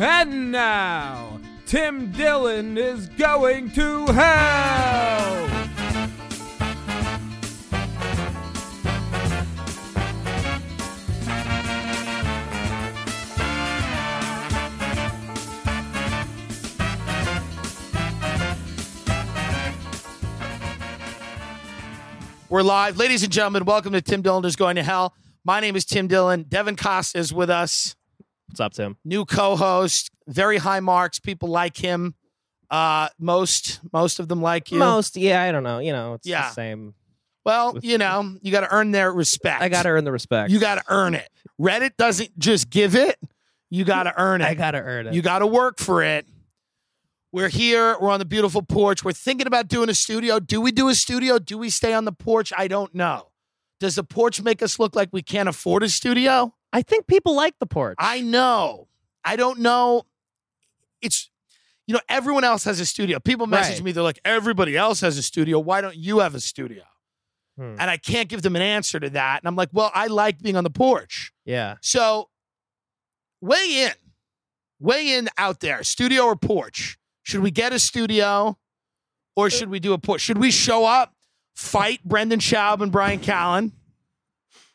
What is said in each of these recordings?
And now, Tim Dillon is going to hell! We're live. Ladies and gentlemen, welcome to Tim Dillon is Going to Hell. My name is Tim Dillon. Devin Costa is with us, What's up, Tim? new co-host, very high marks. People like him. Uh, most most of them like you. Most, yeah, I don't know. You know, it's Yeah. the same. Well, you know, you got to earn their respect. I got to earn the respect. You got to earn it. Reddit doesn't just give it. You got to earn it. I got to earn it. You got to work for it. We're here. We're on the beautiful porch. We're thinking about doing a studio. Do we do a studio? Do we stay on the porch? I don't know. Does the porch make us look like we can't afford a studio? I think people like the porch. I know. I don't know. It's, you know, everyone else has a studio. People message Right. me. They're like, everybody else has a studio. Why don't you have a studio? Hmm. And I can't give them an answer to that. And I'm like, well, I like being on the porch. yeah. So weigh in, weigh in out there, studio or porch. Should we get a studio or should we do a porch? Should we show up, fight Brendan Schaub and Brian Callen,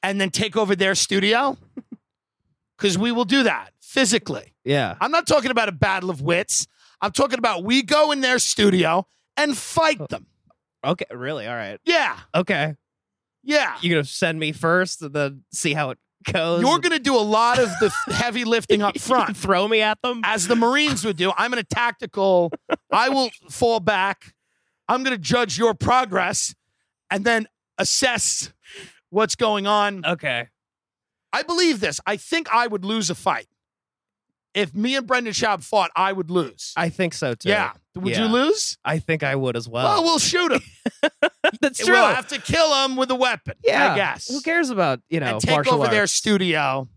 and then take over their studio? Because we will do that physically. Yeah. I'm not talking about a battle of wits. I'm talking about we go in their studio and fight oh, them. Okay. Really? All right. Yeah, Okay. yeah. You're going to send me first and then see how it goes? You're going to do a lot of the heavy lifting up front. throw me at them? as the Marines would do. I'm in a tactical. I will fall back. I'm going to judge your progress and then assess what's going on. Okay. I believe this. I think I would lose a fight. If me and Brendan Schaub fought, I would lose. I think so too. yeah. Would you lose? I think I would as well. Well, we'll shoot him. That's true. We'll have to kill him with a weapon. yeah. I guess. Who cares about, you know, and take martial over their studio.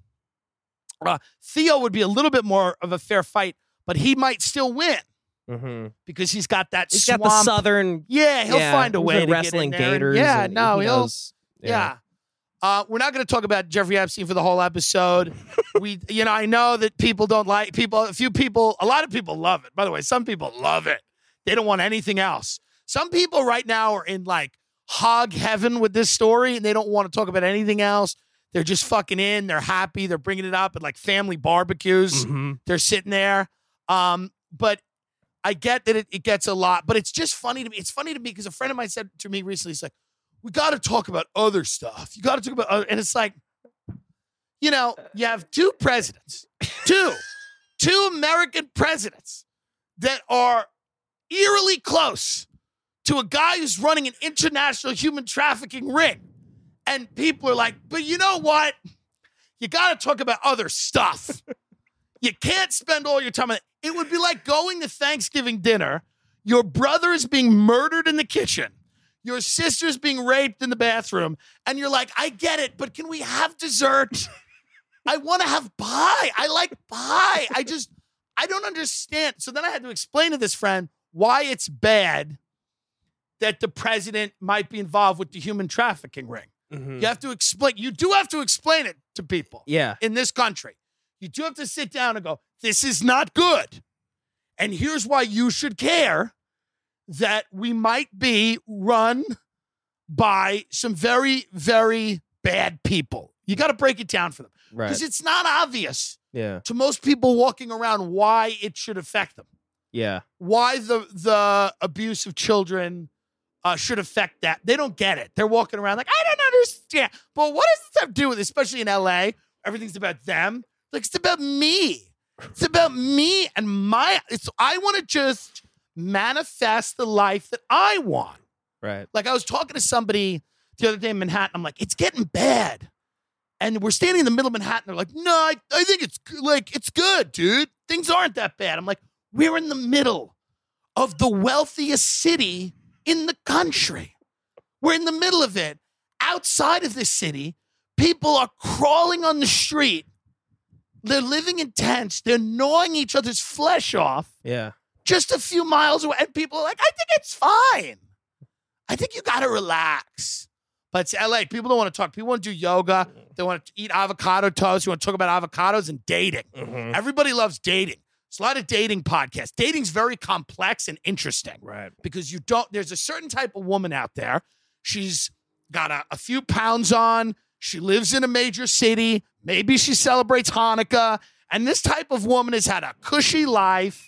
Uh, Theo would be a little bit more of a fair fight, but he might still win Mhm. because he's got that He's swamp. got the southern. Yeah, he'll yeah, find a he's way to wrestling get in there. gators. Yeah, and no, he he'll. knows- yeah. Uh, we're not going to talk about Jeffrey Epstein for the whole episode. we, you know, I know that people don't like people. A few people, a lot of people love it. By the way, some people love it. They don't want anything else. Some people right now are in like hog heaven with this story, and they don't want to talk about anything else. They're just fucking in. They're happy. They're bringing it up at like family barbecues. Mhm. They're sitting there. Um, but I get that it, it gets a lot, but it's just funny to me. It's funny to me because a friend of mine said to me recently, he's like, we got to talk about other stuff. You got to talk about, other, and it's like, you know, you have two presidents, two, two American presidents that are eerily close to a guy who's running an international human trafficking ring. And people are like, but you know what? You got to talk about other stuff. you can't spend all your time on it. It would be like going to Thanksgiving dinner. Your brother is being murdered in the kitchen. Your sister's being raped in the bathroom. And you're like, I get it, but can we have dessert? I want to have pie. I like pie. I just, I don't understand. So then I had to explain to this friend why it's bad that the president might be involved with the human trafficking ring. Mhm. You have to explain. You do have to explain it to people Yeah. in this country. You do have to sit down and go, this is not good. And here's why you should care that we might be run by some very, very bad people. You got to break it down for them Right. because it's not obvious Yeah. to most people walking around why it should affect them, Yeah. why the the abuse of children uh, should affect that. They don't get it. They're walking around like I don't understand. But what does this have to do with, especially in LA? Everything's about them. Like it's about me. It's about me and my. It's I want to just manifest the life that I want. Right. Like I was talking to somebody the other day in Manhattan. I'm like, it's getting bad. And we're standing in the middle of Manhattan. They're like, no, I, I think it's like, it's good, dude. Things aren't that bad. I'm like, we're in the middle of the wealthiest city in the country. We're in the middle of it. Outside of this city, people are crawling on the street. They're living in tents. They're gnawing each other's flesh off Yeah. Just a few miles away. And people are like, I think it's fine. I think you got to relax. But it's LA. People don't want to talk. People want to do yoga. They want to eat avocado toast. You want to talk about avocados and dating. Mhm. Everybody loves dating. It's a lot of dating podcasts. Dating's very complex and interesting Right. because you don't, there's a certain type of woman out there. She's got a, a few pounds on. She lives in a major city. Maybe she celebrates Hanukkah. And this type of woman has had a cushy life.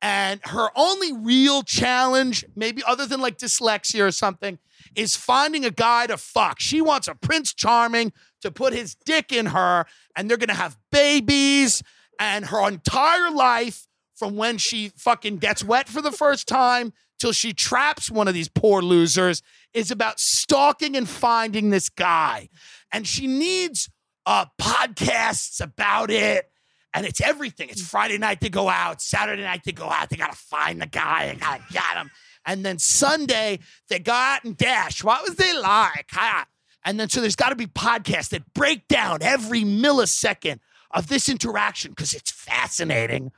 And her only real challenge, maybe other than like dyslexia or something, is finding a guy to fuck. She wants a Prince Charming to put his dick in her, and they're gonna have babies. And her entire life, from when she fucking gets wet for the first time till she traps one of these poor losers, is about stalking and finding this guy. And she needs uh, podcasts about it. And it's everything. It's Friday night to go out, Saturday night to go out. They got to find the guy. They got to get him. And then Sunday, they go out and dash. What was they like? Huh? And then so there's got to be podcasts that break down every millisecond of this interaction because it's fascinating.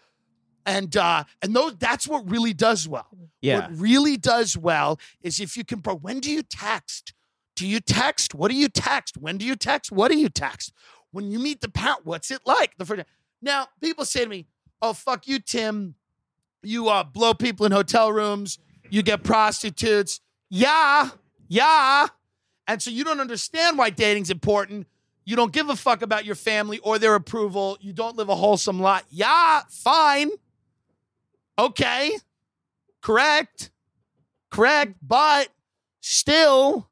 And uh, and those that's what really does well. Yeah. What really does well is if you can pro when do you text? Do you text? What do you text? When do you text? What do you text? When you meet the parent, what's it like? The first now, people say to me, Oh, fuck you, Tim. You uh blow people in hotel rooms, you get prostitutes. Yeah, yeah. And so you don't understand why dating's important. You don't give a fuck about your family or their approval. You don't live a wholesome life. Yeah, fine. Okay. Correct. Correct. But still,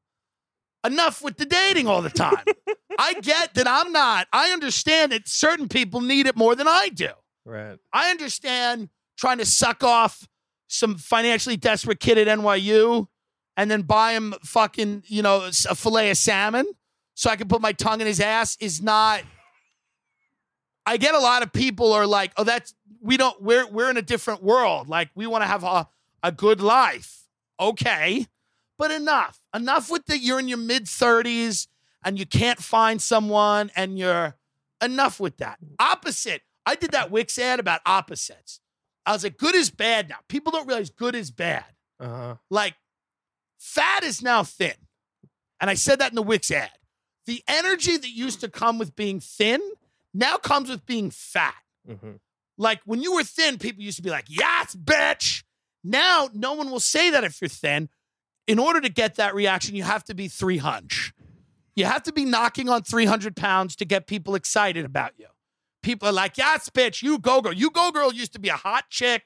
enough with the dating all the time. I get that I'm not. I understand that certain people need it more than I do. Right. I understand trying to suck off some financially desperate kid at NYU and then buy him fucking, you know, a fillet of salmon so I can put my tongue in his ass is not. I get a lot of people are like, oh, that's we don't we're we're in a different world. Like we want to have a, a good life. Okay. But enough. Enough with the you're in your mid 30s and you can't find someone and you're enough with that. Opposite. I did that Wix ad about opposites. I was like, good is bad now. People don't realize good is bad. Uh huh. Like, fat is now thin. And I said that in the Wix ad. The energy that used to come with being thin now comes with being fat. hmm Like when you were thin, people used to be like, yes, bitch. Now, no one will say that if you're thin. In order to get that reaction, you have to be 300. You have to be knocking on 300 pounds to get people excited about you. People are like, yes, bitch, you go girl. You go girl used to be a hot chick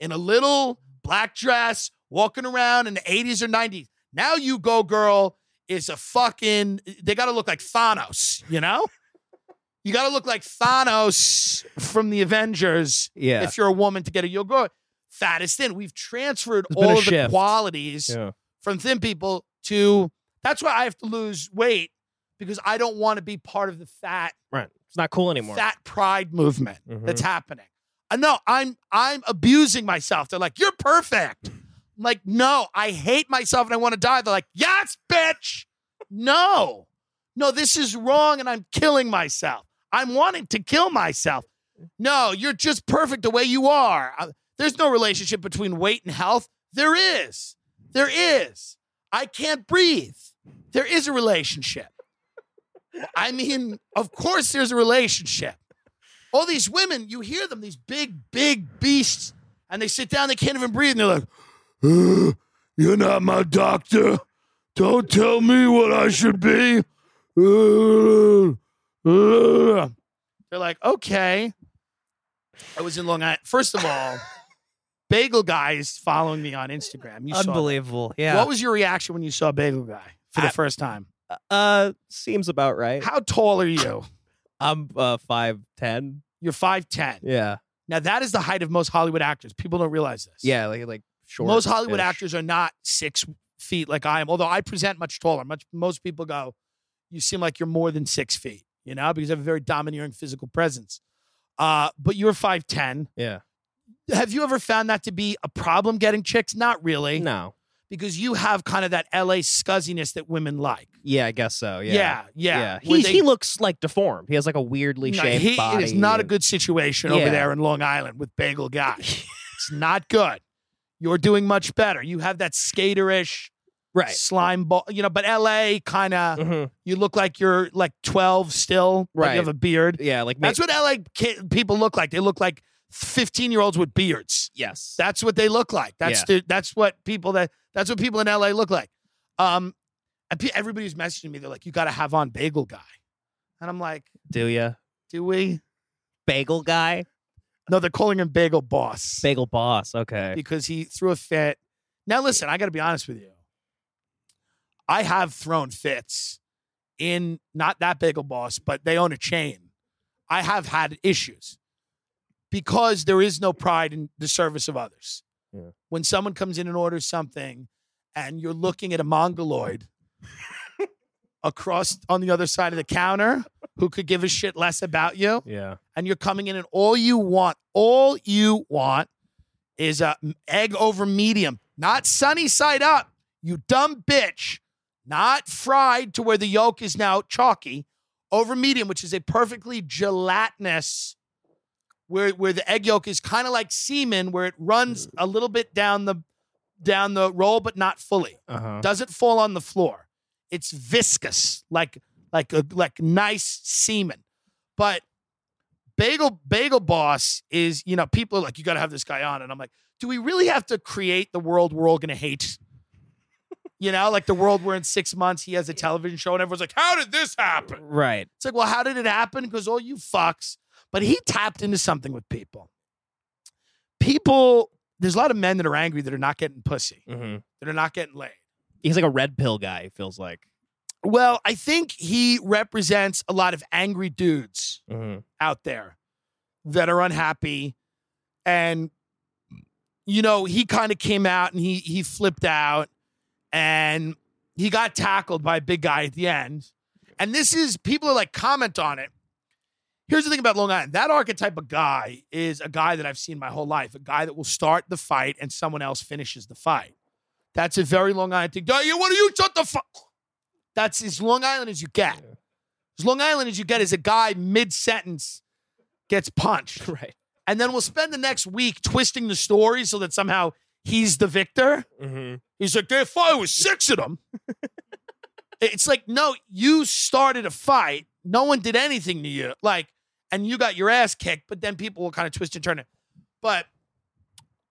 in a little black dress walking around in the 80s or 90s. Now you go girl is a fucking, they got to look like Thanos, you know? You got to look like Thanos from the Avengers Yeah. if you're a woman to get a yo go. Fat is thin. We've transferred There's been a all of the shift. qualities yeah. From thin people to that's why I have to lose weight because I don't want to be part of the fat Right. It's not cool anymore. fat pride movement Mhm. that's happening. Uh, no, I'm I'm abusing myself. They're like, "You're perfect." I'm like, "No, I hate myself and I want to die." They're like, "Yes, bitch." No. No, this is wrong and I'm killing myself. I'm wanting to kill myself. No, you're just perfect the way you are. Uh, There's no relationship between weight and health. There is. There is. I can't breathe. There is a relationship. I mean, of course there's a relationship. All these women, you hear them, these big, big beasts, and they sit down, they can't even breathe, and they're like, "Uh, You're not my doctor. Don't tell me what I should be. Uh, uh." They're like, Okay. I was in Long Island. First of all, Bagel Guy is following me on Instagram. You. Unbelievable. Yeah. What was your reaction when you saw Bagel Guy for the I- first time? uh seems about right. How tall are you? I'm uh five ten. You're 5'10. Yeah. Now, that is the height of most Hollywood actors. People don't realize this. Yeah, like like short. most Hollywood actors are not six feet like I am, although I present much taller. Much most people go, you seem like you're more than six feet, you know, because you have a very domineering physical presence. Uh, but you're 5'10. Yeah. Have you ever found that to be a problem getting chicks? Not really. No. Because you have kind of that LA scuzziness that women like. Yeah, I guess so. Yeah. Yeah, yeah. He they- he looks like deformed. He has like a weirdly No, shaped he, body. It is not a good situation over there in Long Island with Bagel Guy. it's not good. You're doing much better. You have that skaterish right. slime ball, you know, but LA kind of, Mhm. you look like you're like 12 still. Like Right. you have a beard. Yeah, like That's what LA ki- people look like. They look like 15 year olds with beards. Yes. That's what they look like. That's Yeah. the that's what people that that's what people in LA look like. Um, and pe- everybody's messaging me. They're like, "You got to have on Bagel Guy," and I'm like, Do you? "Do we?" Bagel guy? No, they're calling him Bagel Boss Bagel boss. Okay. because he threw a fit. Now, listen, I got to be honest with you. I have thrown fits in not that Bagel Boss, but they own a chain. I have had issues because there is no pride in the service of others. Yeah. When someone comes in and orders something and you're looking at a mongoloid across on the other side of the counter who could give a shit less about you Yeah. and you're coming in and all you want, all you want is a egg over medium, not sunny side up, you dumb bitch, not fried to where the yolk is now chalky, over medium, which is a perfectly gelatinous, where where the egg yolk is kind of like semen, where it runs a little bit down the down the roll, but not fully Uh huh. doesn't fall on the floor. It's viscous, like like a like nice semen. But Bagel Bagel Boss is, you know, people are like, you got to have this guy on, and I'm like, do we really have to create the world we're all gonna hate? You know, like the world where in six months he has a television show and everyone's like, how did this happen? Right. It's like, well, how did it happen? Because all you fucks. But he tapped into something with people. People, there's a lot of men that are angry that are not getting pussy, hmm that are not getting laid. He's like a red pill guy. It feels like. Well, I think he represents a lot of angry dudes hmm out there that are unhappy. And, you know, he kind of came out and he he flipped out and he got tackled by a big guy at the end. And this is people are like comment on it. Here's the thing about Long Island. That archetype of guy is a guy that I've seen my whole life. A guy that will start the fight and someone else finishes the fight. That's a very Long Island thing. You what do you shut the fuck? That's as Long Island as you get. As Long Island as you get is a guy mid sentence gets punched. Right. And then we'll spend the next week twisting the story so that somehow he's the victor. hmm He's like, there fight with six of them. it's like, no, you started a fight. No one did anything to you. Like, and you got your ass kicked, but then people will kind of twist and turn it. But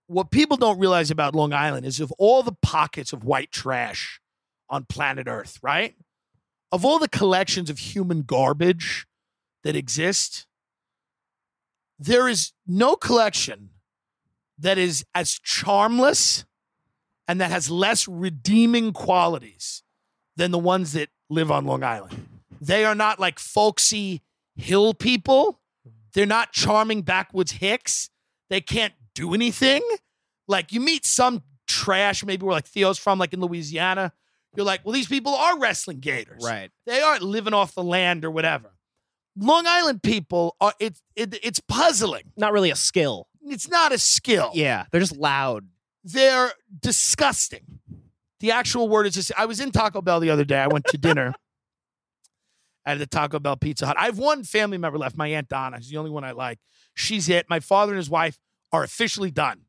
what people don't realize about Long Island is of all the pockets of white trash on planet Earth, right? Of all the collections of human garbage that exist, there is no collection that is as charmless and that has less redeeming qualities than the ones that live on Long Island. They are not like folksy hill people. They're not charming backwoods hicks. They can't do anything. Like you meet some trash, maybe where like Theo's from, like in Louisiana. You're like, well, these people are wrestling gators. Right. They aren't living off the land or whatever. Long Island people are it's it, it's puzzling. Not really a skill. It's not a skill Yeah. They're just loud. they're disgusting. The actual word is just. I was in Taco Bell the other day. I went to dinner at the Taco Bell Pizza Hut. I have one family member left. My aunt Donna. She's the only one I like. She's it. My father and his wife are officially done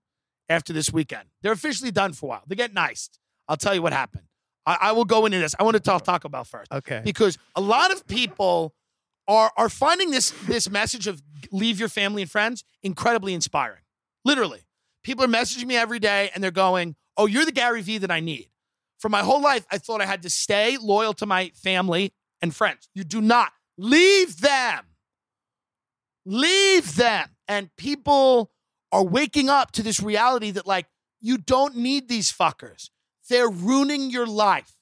after this weekend. They're officially done for a while. They get nice. I'll tell you what happened. I, I will go into this. I want to talk Taco Bell first Okay. because a lot of people are are finding this this message of leave your family and friends incredibly inspiring. Literally, people are messaging me every day and they're going, "Oh, you're the Gary Vee that I need." For my whole life, I thought I had to stay loyal to my family and friends. You do not leave them. Leave them. And people are waking up to this reality that like you don't need these fuckers. They're ruining your life.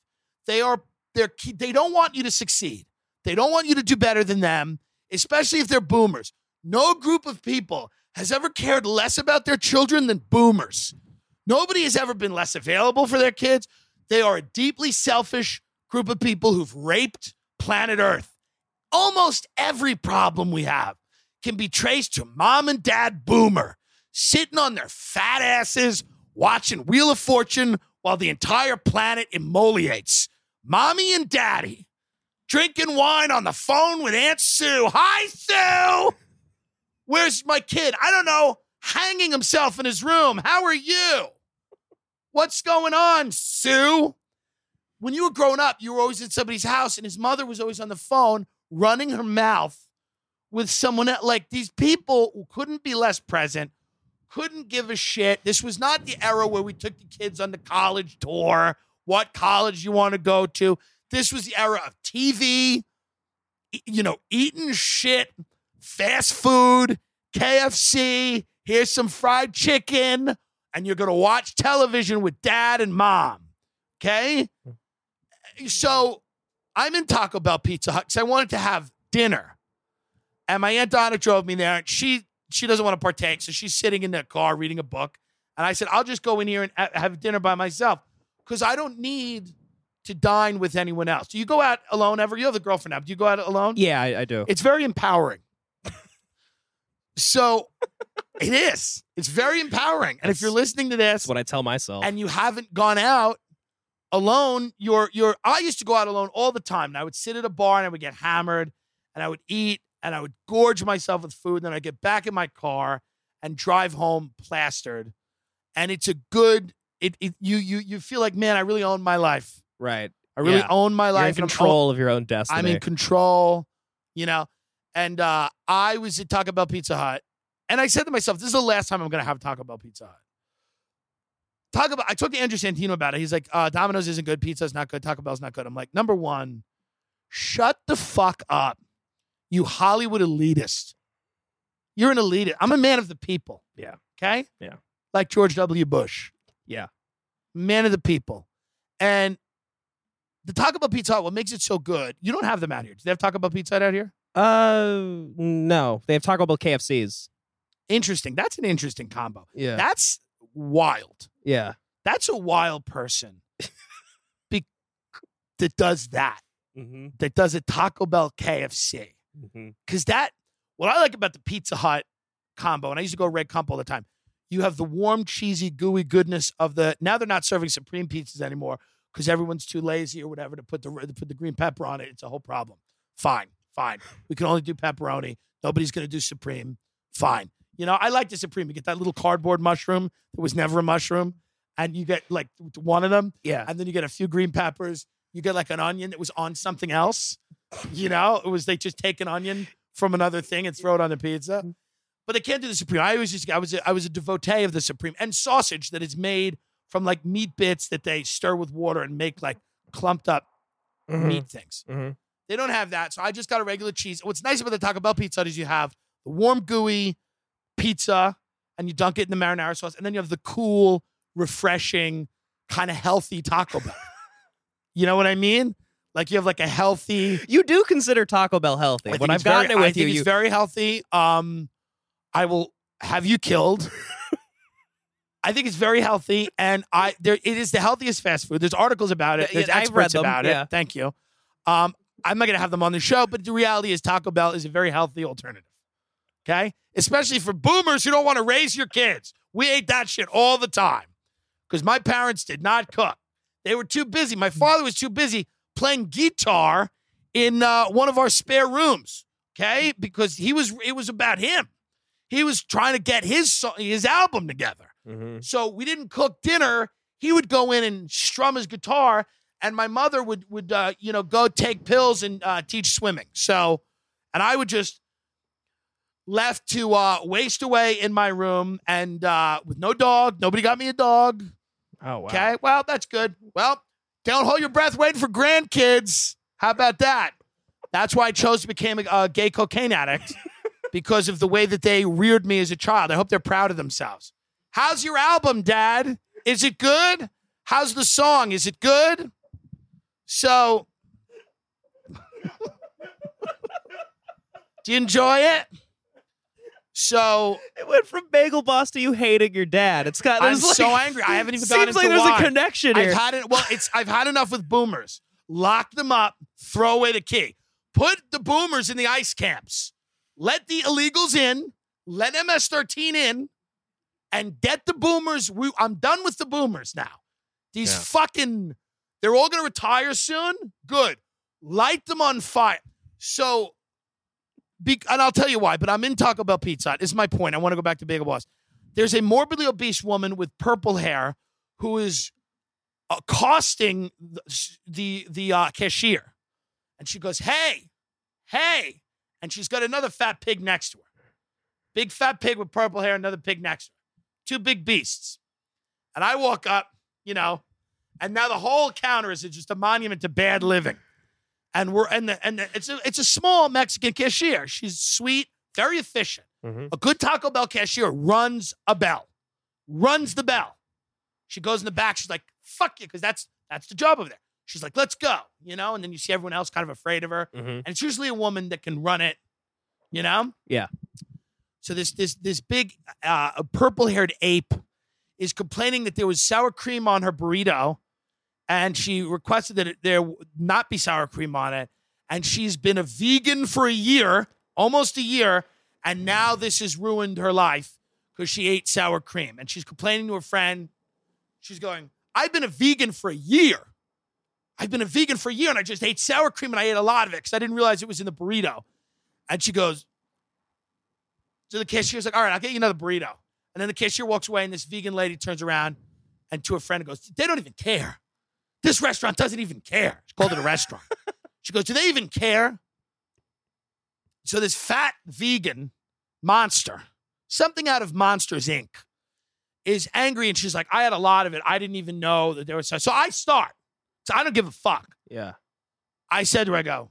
They are they're they don't want you to succeed. They don't want you to do better than them, especially if they're boomers. No group of people has ever cared less about their children than boomers. Nobody has ever been less available for their kids. They are a deeply selfish group of people who've raped planet Earth. Almost every problem we have can be traced to mom and dad boomer sitting on their fat asses watching Wheel of Fortune while the entire planet emoliates. Mommy and daddy drinking wine on the phone with Aunt Sue. Hi, Sue. Where's my kid? I don't know. Hanging himself in his room. How are you? What's going on, Sue? When you were growing up, you were always at somebody's house, and his mother was always on the phone running her mouth with someone else. Like these people couldn't be less present, couldn't give a shit. This was not the era where we took the kids on the college tour, what college you want to go to. This was the era of TV, you know, eating shit, fast food, KFC, here's some fried chicken, and you're going to watch television with dad and mom. Okay? Hmm. So I'm in Taco Bell Pizza Hut because I wanted to have dinner. And my Aunt Donna drove me there, and she she doesn't want to partake, so she's sitting in the car reading a book. And I said, I'll just go in here and have dinner by myself because I don't need to dine with anyone else. Do you go out alone ever? You have a girlfriend now. Do you go out alone? Yeah, I, I do. It's very empowering. so it is. It's very empowering. And if you're listening to this That's what I tell myself. and you haven't gone out alone, you're you're I used to go out alone all the time. And I would sit at a bar and I would get hammered and I would eat and I would gorge myself with food. And then I'd get back in my car and drive home plastered. And it's a good it, it you you you feel like, man, I really own my life. right. I really Yeah. own my You're life. in and I'm control of your own destiny. I'm in control, you know. And uh, I was at Taco Bell Pizza Hut, and I said to myself, "This is the last time I'm going to have Taco Bell Pizza Hut." Taco Bell. I talked to Andrew Santino about it. He's like, uh, "Domino's isn't good. Pizza's not good. Taco Bell's not good." I'm like, number one, shut the fuck up, you Hollywood elitist. You're an elitist. I'm a man of the people. Yeah. Okay. Yeah. Like George W. Bush. Yeah. Man of the people, and the Taco Bell Pizza Hut, what makes it so good, you don't have them out here. Do they have Taco Bell Pizza Hut out here? Uh, no. They have Taco Bell KFCs. Interesting. That's an interesting combo. Yeah. That's wild. yeah. That's a wild person be- that does that, Mm-hmm. that does a Taco Bell KFC. Mm-hmm. Because that, what I like about the Pizza Hut combo, and I used to go Red Comp all the time, you have the warm, cheesy, gooey goodness of the, now they're not serving Supreme pizzas anymore because everyone's too lazy or whatever to put the to put the green pepper on it. It's a whole problem. Fine, fine. We can only do pepperoni. Nobody's going to do Supreme. Fine. You know, I like the Supreme. You get that little cardboard mushroom that was never a mushroom, and you get like one of them, Yeah. and then you get a few green peppers. You get like an onion that was on something else. You know, it was they just take an onion from another thing and throw it on the pizza. But they can't do the supreme. I was just I was a, I was a devotee of the supreme and sausage that is made from like meat bits that they stir with water and make like clumped up Mm-hmm. meat things. Mhm. They don't have that, so I just got a regular cheese. What's nice about the Taco Bell pizza is you have the warm gooey pizza and you dunk it in the marinara sauce, and then you have the cool, refreshing, kind of healthy Taco Bell. you know what I mean? Like you have like a healthy. You do consider Taco Bell healthy. I when I've it's very- gotten it with I you, think it's you very healthy. Um, I will have you killed. I think it's very healthy, and I there it is the healthiest fast food. There's articles about it. There's I've experts about yeah. it. Thank you. Um, I'm not gonna have them on the show, but the reality is Taco Bell is a very healthy alternative. Okay, especially for boomers who don't want to raise your kids. We ate that shit all the time because my parents did not cook. They were too busy. My father was too busy playing guitar in uh, one of our spare rooms. Okay, because he was it was about him. He was trying to get his his album together. Mhm. So we didn't cook dinner. He would go in and strum his guitar, and my mother would would uh, you know go take pills and uh, teach swimming. So, and I would just left to uh, waste away in my room and uh, with no dog. Nobody got me a dog. Oh wow. Okay, well that's good. Well, don't hold your breath waiting for grandkids. How about that? That's why I chose to become a, a gay cocaine addict because of the way that they reared me as a child. I hope they're proud of themselves. How's your album, Dad? Is it good? How's the song? Is it good? So, do you enjoy it? So, It went from Bagel Boss to you hating your dad. It's got. I'm like, so angry. I haven't even gotten Seems like there's why. a connection here. I've had it. Well, it's I've had enough with boomers. Lock them up. Throw away the key. Put the boomers in the ice camps. Let the illegals in. Let MS-13 in, and get the boomers. We, I'm done with the boomers now. These Yeah. fucking. They're all gonna retire soon. Good. Light them on fire. So. Be, and I'll tell you why, but I'm in Taco Bell Pizza. This is my point. I want to go back to Bagel Boss. There's a morbidly obese woman with purple hair who is accosting the the, the uh, cashier, and she goes, "Hey, hey!" and she's got another fat pig next to her. Big fat pig with purple hair, another pig next to her. Two big beasts. And I walk up, you know, and now the whole counter is just a monument to bad living. And we're and the, and the, it's a it's a small Mexican cashier. She's sweet, very efficient. Mhm. A good Taco Bell cashier runs a bell, runs the bell. She goes in the back. She's like, "Fuck you," because that's that's the job over there. She's like, "Let's go," you know. And then you see everyone else kind of afraid of her, Mhm. and it's usually a woman that can run it, you know. Yeah. So this this this big uh, purple haired ape is complaining that there was sour cream on her burrito, and she requested that it, there not be sour cream on it. And she's been a vegan for a year, almost a year, and now this has ruined her life because she ate sour cream. And she's complaining to her friend. She's going, "I've been a vegan for a year. I've been a vegan for a year, and I just ate sour cream, and I ate a lot of it because I didn't realize it was in the burrito." And she goes, so the cashier's like, all right, I'll get you another burrito. And then the cashier walks away, and this vegan lady turns around and to a friend and goes, they don't even care. This restaurant doesn't even care. She called it a restaurant. she goes, do they even care? So this fat vegan monster, something out of Monsters Inc., is angry, and she's like, I had a lot of it. I didn't even know that there was. So I start. So I don't give a fuck. Yeah. I said to her, I go,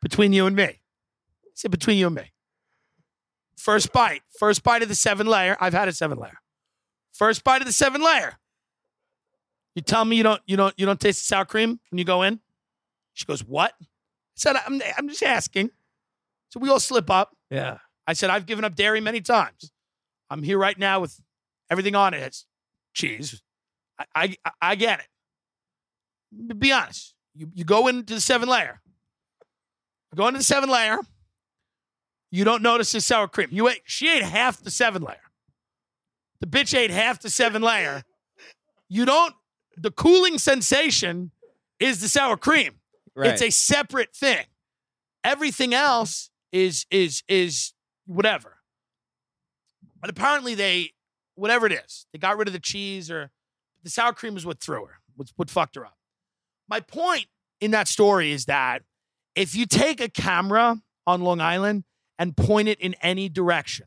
between you and me. I said, between you and me. First bite. First bite of the seven layer. I've had a seven layer. First bite of the seven layer. You tell me you don't you don't you don't taste the sour cream when you go in? She goes, What? I said, I'm I'm just asking. So we all slip up. Yeah. I said, I've given up dairy many times. I'm here right now with everything on it. It's cheese. I, I, I get it. Be honest. You, you go into the seven layer. You go into the seven layer. You don't notice the sour cream. You ate, she ate half the seven layer. The bitch ate half the seven layer. You don't, the cooling sensation is the sour cream. Right. It's a separate thing. Everything else is is is whatever. But apparently they whatever it is, they got rid of the cheese or the sour cream is what threw her, what, what fucked her up. My point in that story is that if you take a camera on Long Island and point it in any direction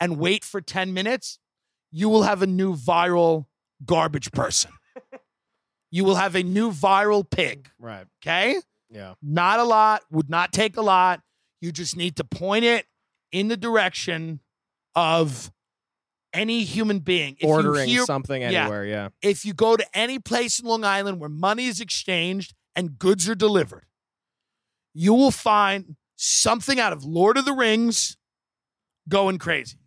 and wait for 10 minutes, you will have a new viral garbage person. You will have a new viral pig. right. Okay? Yeah. Not a lot, would not take a lot. You just need to point it in the direction of any human being. If Ordering hear- something yeah. anywhere. Yeah. if you go to any place in Long Island where money is exchanged and goods are delivered, you will find something out of Lord of the Rings going crazy.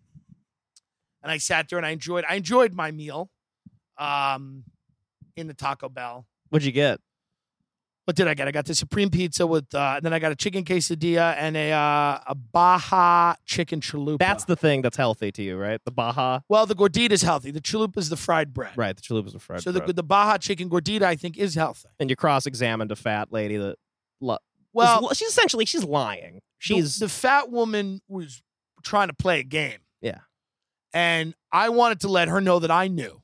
And I sat there and I enjoyed I enjoyed my meal um in the Taco Bell. What'd you get? What did I get? I got the supreme pizza with uh and then I got a chicken quesadilla and a uh, a Baja chicken chalupa. That's the thing that's healthy to you, right? The Baja. well, the gordita is healthy. The chalupa is the fried bread. Right. The chalupa is the fried. Bread. So the bread. the Baja chicken gordita I think is healthy. and you cross-examined a fat lady that. Lo- Well, is- she's essentially she's lying. the- She's the, fat woman was trying to play a game. Yeah. And I wanted to let her know that I knew.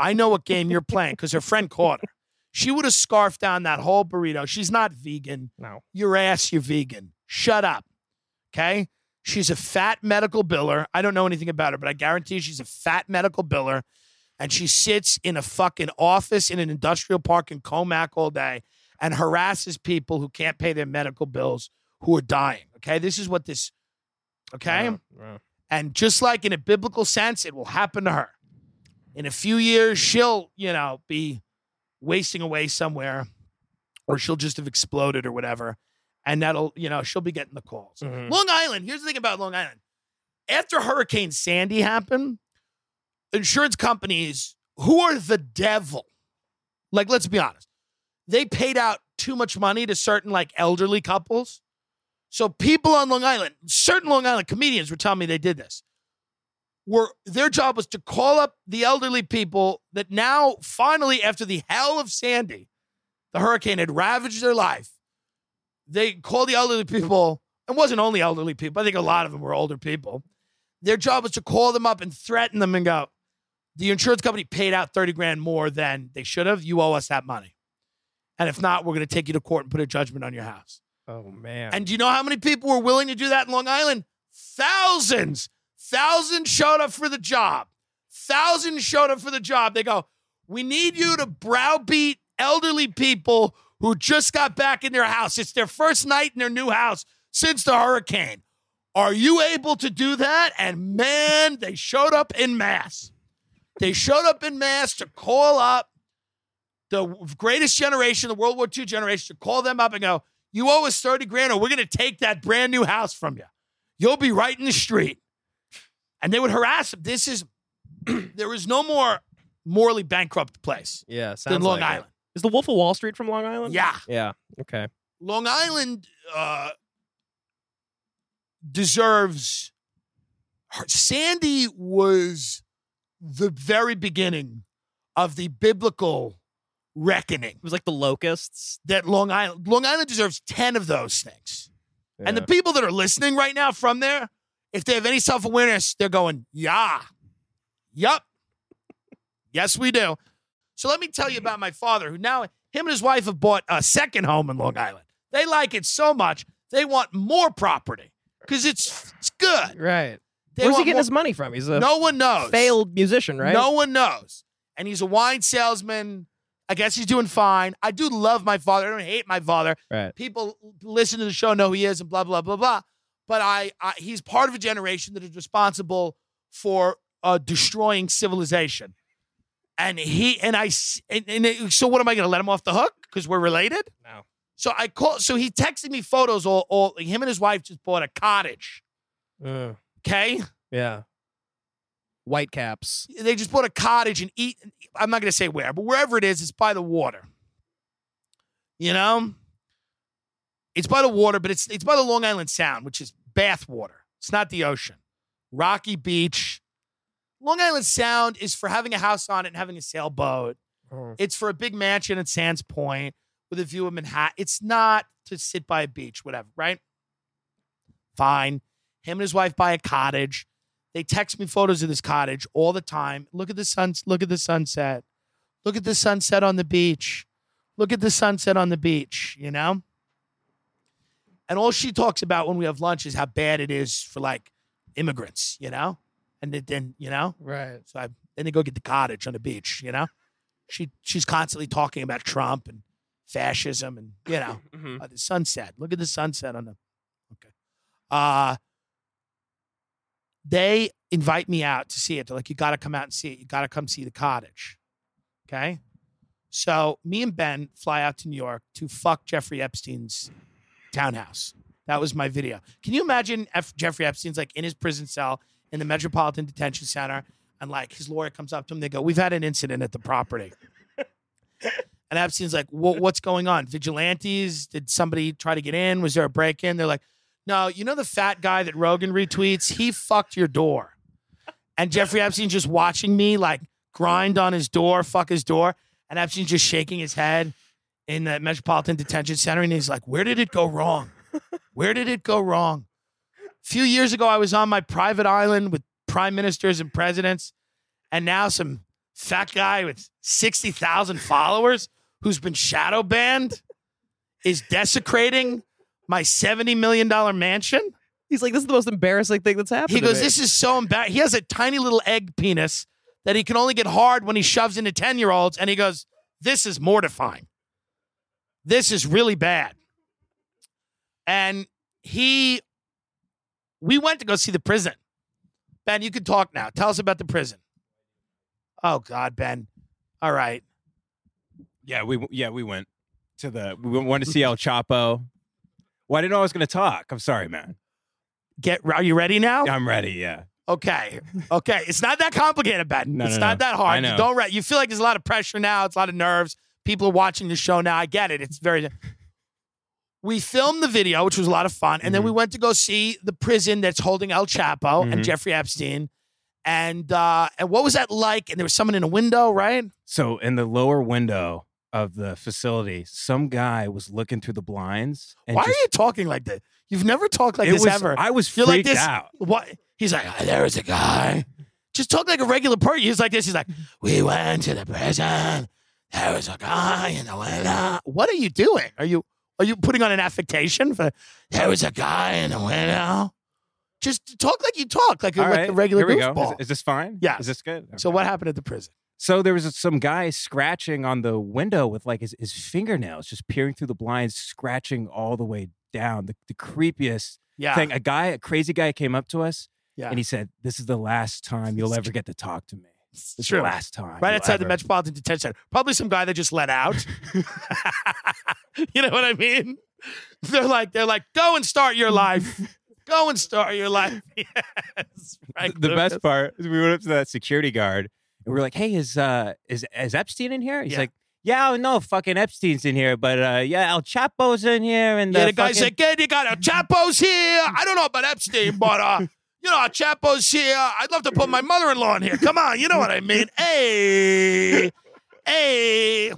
I know what game you're playing because her friend caught her. She would have scarfed down that whole burrito. She's not vegan. no. Your ass, you're vegan. Shut up. Okay? She's a fat medical biller. I don't know anything about her, but I guarantee you she's a fat medical biller. And she sits in a fucking office in an industrial park in Commack all day and harasses people who can't pay their medical bills who are dying. Okay? This is what this, okay? And just like in a biblical sense, it will happen to her. In a few years, she'll, you know, be wasting away somewhere or she'll just have exploded or whatever. And that'll, you know, she'll be getting the calls. Mhm. Long Island, here's the thing about Long Island. After Hurricane Sandy happened, insurance companies who are the devil, like, let's be honest, they paid out too much money to certain like elderly couples. So people on Long Island, certain Long Island comedians were telling me they did this. Were their job was to call up the elderly people that now finally, after the hell of Sandy, the hurricane had ravaged their life. They called the elderly people. It wasn't only elderly people. I think a lot of them were older people. Their job was to call them up and threaten them and go, the insurance company paid out 30 grand more than they should have. You owe us that money. And if not, we're going to take you to court and put a judgment on your house. Oh man. And do you know how many people were willing to do that in Long Island? Thousands. Thousands showed up for the job. Thousands showed up for the job. They go, We need you to browbeat elderly people who just got back in their house. It's their first night in their new house since the hurricane. Are you able to do that? And man, they showed up in mass. They showed up in mass to call up the greatest generation, the World War II generation, to call them up and go, You owe us 30 grand, or we're going to take that brand new house from you. You'll be right in the street. And they would harass them. This is, there is no more morally bankrupt place yeah, sounds than Long like. Island. Is the Wolf of Wall Street from Long Island? Yeah. Yeah. Okay. Long Island uh, deserves. Sandy was the very beginning of the biblical reckoning It was like the locusts. that Long Island Long Island deserves 10 of those things. And the people that are listening right now from there, if they have any self-awareness, they're going, "Yeah. Yup. yes, we do." So let me tell you about my father, who now him and his wife have bought a second home in Long Island. They like it so much, they want more property because it's it's good. right. They Where's he getting more- his money from? He's a No one knows. failed musician, right? No one knows. And he's a wine salesman. I guess he's doing fine. I do love my father. I don't hate my father. Right. People listen to the show know who he is and blah blah blah blah. But I, I he's part of a generation that is responsible for uh, destroying civilization. And he and I s- and, and it- so what am I going to let him off the hook because we're related? No. So I call. So he texted me photos. All, all him and his wife just bought a cottage. Uh, Okay. yeah. White caps. they just bought a cottage and eat. I'm not going to say where, but wherever it is, it's by the water. You know, it's by the water, but it's it's by the Long Island Sound, which is bath water. It's not the ocean. Rocky Beach. Long Island Sound is for having a house on it and having a sailboat. Oh. It's for a big mansion at Sands Point with a view of Manhattan. It's not to sit by a beach, whatever, right? Fine. Him and his wife buy a cottage. They text me photos of this cottage all the time. Look at the sun. Look at the sunset. Look at the sunset on the beach. Look at the sunset on the beach. You know. And all she talks about when we have lunch is how bad it is for like immigrants. You know, and then- you know. Right. So I, then they go get the cottage on the beach. You know, she she's constantly talking about Trump and fascism and you know Mhm. uh, the sunset. Look at the sunset on the. Okay. Uh they invite me out to see it. They're like, you got to come out and see it. You got to come see the cottage. Okay. So me and Ben fly out to New York to fuck Jeffrey Epstein's townhouse. That was my video. Can you imagine F- Jeffrey Epstein's like in his prison cell in the Metropolitan Detention Center, and like his lawyer comes up to him. They go, "We've had an incident at the property." And Epstein's like, "What's going on? Vigilantes? Did somebody try to get in? Was there a break in?" They're like, "No, you know the fat guy that Rogan retweets? He fucked your door." And Jeffrey Epstein's just watching me like grind on his door, fuck his door, and Epstein's just shaking his head in the Metropolitan Detention Center, and he's like, "Where did it go wrong? Where did it go wrong?" A few years ago, I was on my private island with prime ministers and presidents, and now some fat guy with 60,000 followers who's been shadow banned is desecrating my $70 million mansion. He's like, this is the most embarrassing thing that's happened. He goes, me." This is so embarrassing. He has a tiny little egg penis that he can only get hard when he shoves into 10 year olds. And he goes, This is mortifying. This is really bad. And he, we went to go see the prison. Ben, you can talk now. Tell us about the prison. Oh, God, Ben. All right. Yeah, we yeah we went to the we wanted to see El Chapo. Well, I didn't know I was going to talk. I'm sorry, man. Get, are you ready now? I'm ready. Yeah. Okay. Okay. It's not that complicated, Ben. No, it's no, not no. that hard. I You know. don't re- you feel like there's a lot of pressure now. It's a lot of nerves. People are watching the show now. I get it. It's very. We filmed the video, which was a lot of fun, and then Mm-hmm. we went to go see the prison that's holding El Chapo and Mhm. Jeffrey Epstein. And uh, and what was that like? And there was someone in a window, right? So in the lower window of the facility, some guy was looking through the blinds. And Why just, are you talking like this? You've never talked like this was, ever. I was You're like freaked this. out. What? He's like, "Ah, there was a guy. Just talk like a regular person. He's like this. He's like, we went to the prison. There was a guy in the window. What are you doing? Are you? Are you putting on an affectation for there was a guy in the window? Just talk like you talk, like, a, All like right, a regular Here we go. goofball. Is, is this fine? Yeah. Is this good? so what happened at the prison? So there was some guy scratching on the window with like his, his fingernails, just peering through the blinds, scratching all the way down. The, the creepiest Yeah. thing. A guy, a crazy guy, came up to us Yeah. and he said, "This is the last time you'll ever get to talk to me. This is True. last time." right outside the. Metropolitan Detention Center. Probably some guy that just let out. you know what I mean? They're like, they're like, go and start your life. Go and start your life. Yes. Frank the Lucas. best part is we went up to that security guard and we were like, "Hey, is uh is is Epstein in here?" He's Yeah. like, "Yeah, no, fucking Epstein's in here, but uh yeah, El Chapo's in here." And Yeah, the guy fucking- said, "Kid, you got El Chapo's here. I don't know about Epstein, but uh, you know, Chapo's here. I'd love to put my mother-in-law in here. Come on, you know what I mean? Hey, hey."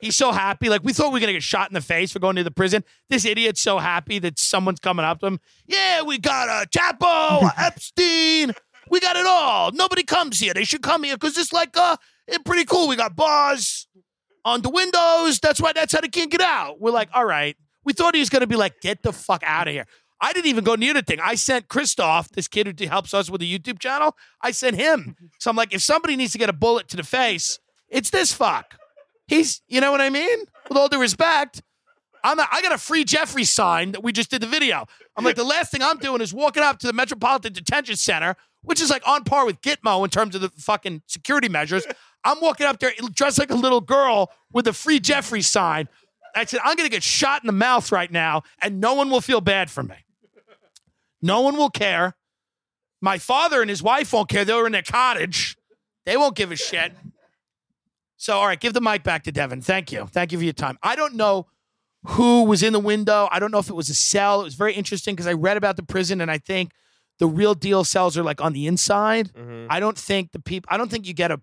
He's so happy. Like we thought we were gonna get shot in the face for going to the prison. This idiot's so happy that someone's coming up to him. Yeah, we got a Chapo, a Epstein. We got it all. Nobody comes here. They should come here because it's like uh, it's pretty cool. We got bars on the windows. That's why. That's how they can't get out. We're like, all right. We thought he was gonna be like, get the fuck out of here. I didn't even go near the thing. I sent Christoph, this kid who helps us with the YouTube channel. I sent him. So I'm like, if somebody needs to get a bullet to the face, it's this fuck. He's, you know what I mean? With all due respect, I'm a, I got a free Jeffrey sign that we just did the video. I'm like, the last thing I'm doing is walking up to the Metropolitan Detention Center, which is like on par with Gitmo in terms of the fucking security measures. I'm walking up there dressed like a little girl with a free Jeffrey sign. I said, I'm going to get shot in the mouth right now, and no one will feel bad for me. No one will care. My father and his wife won't care. They were in their cottage. They won't give a shit. So, all right, give the mic back to Devin. Thank you. Thank you for your time. I don't know who was in the window. I don't know if it was a cell. It was very interesting because I read about the prison and I think the real deal cells are like on the inside. Mhm. I don't think the people, I don't think you get a,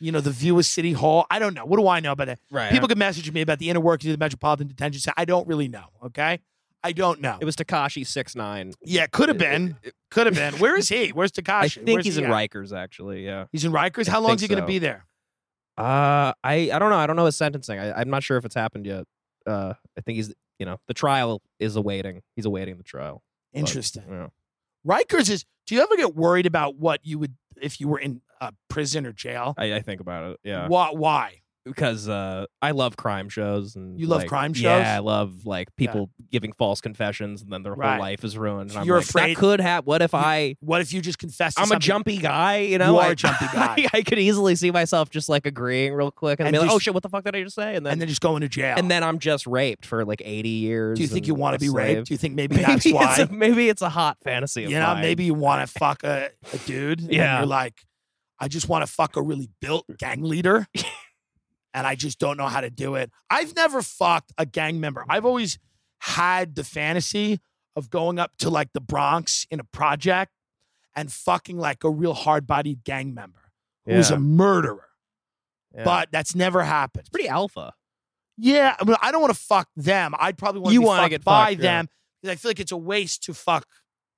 you know, the view of City Hall. I don't know. What do I know about that? Right. People can message me about the inner workings of the Metropolitan Detention Center. I don't really know. Okay. I don't know. It was Tekashi six nine. yeah, could have been. Could have been. Where is he? Where's Tekashi? I think Where's he's he in at? Rikers actually. Yeah. He's in Rikers. I How long is he think going to be there? Uh, I I don't know. I don't know his sentencing. I, I'm not sure if it's happened yet. Uh, I think he's you know the trial is awaiting. He's awaiting the trial. But, Interesting. yeah. Rikers is. Do you ever get worried about what you would if you were in uh, prison or jail? I, I think about it. Yeah. Why? Why? because uh, I love crime shows and You love like, crime shows? Yeah, I love like people giving false confessions and then their Right. whole life is ruined. And I'm You're like, afraid- that could happen. What if I? What if you just confess? to I'm a something- jumpy guy, you know. You are I- a jumpy guy. I, could easily see myself just like agreeing real quick and, And be like, just- "Oh shit, what the fuck did I just say?" And then and then just go into jail. and then I'm just raped for like 80 years. do you think and you want to be slave. raped? Do you think maybe, Maybe that's it's why? a, maybe it's a hot fantasy. Of you know, mine. maybe you want to fuck a, a dude. and Yeah. you're like, I just want to fuck a really built gang leader, and I just don't know how to do it. I've never fucked a gang member. I've always had the fantasy of going up to like the Bronx in a project and fucking like a real hard bodied gang member who's Yeah. a murderer. Yeah. But that's never happened. pretty alpha. Yeah, I, mean, I don't want to fuck them. I'd probably want You to be wanna fucked get by fucked, yeah. them because I feel like it's a waste to fuck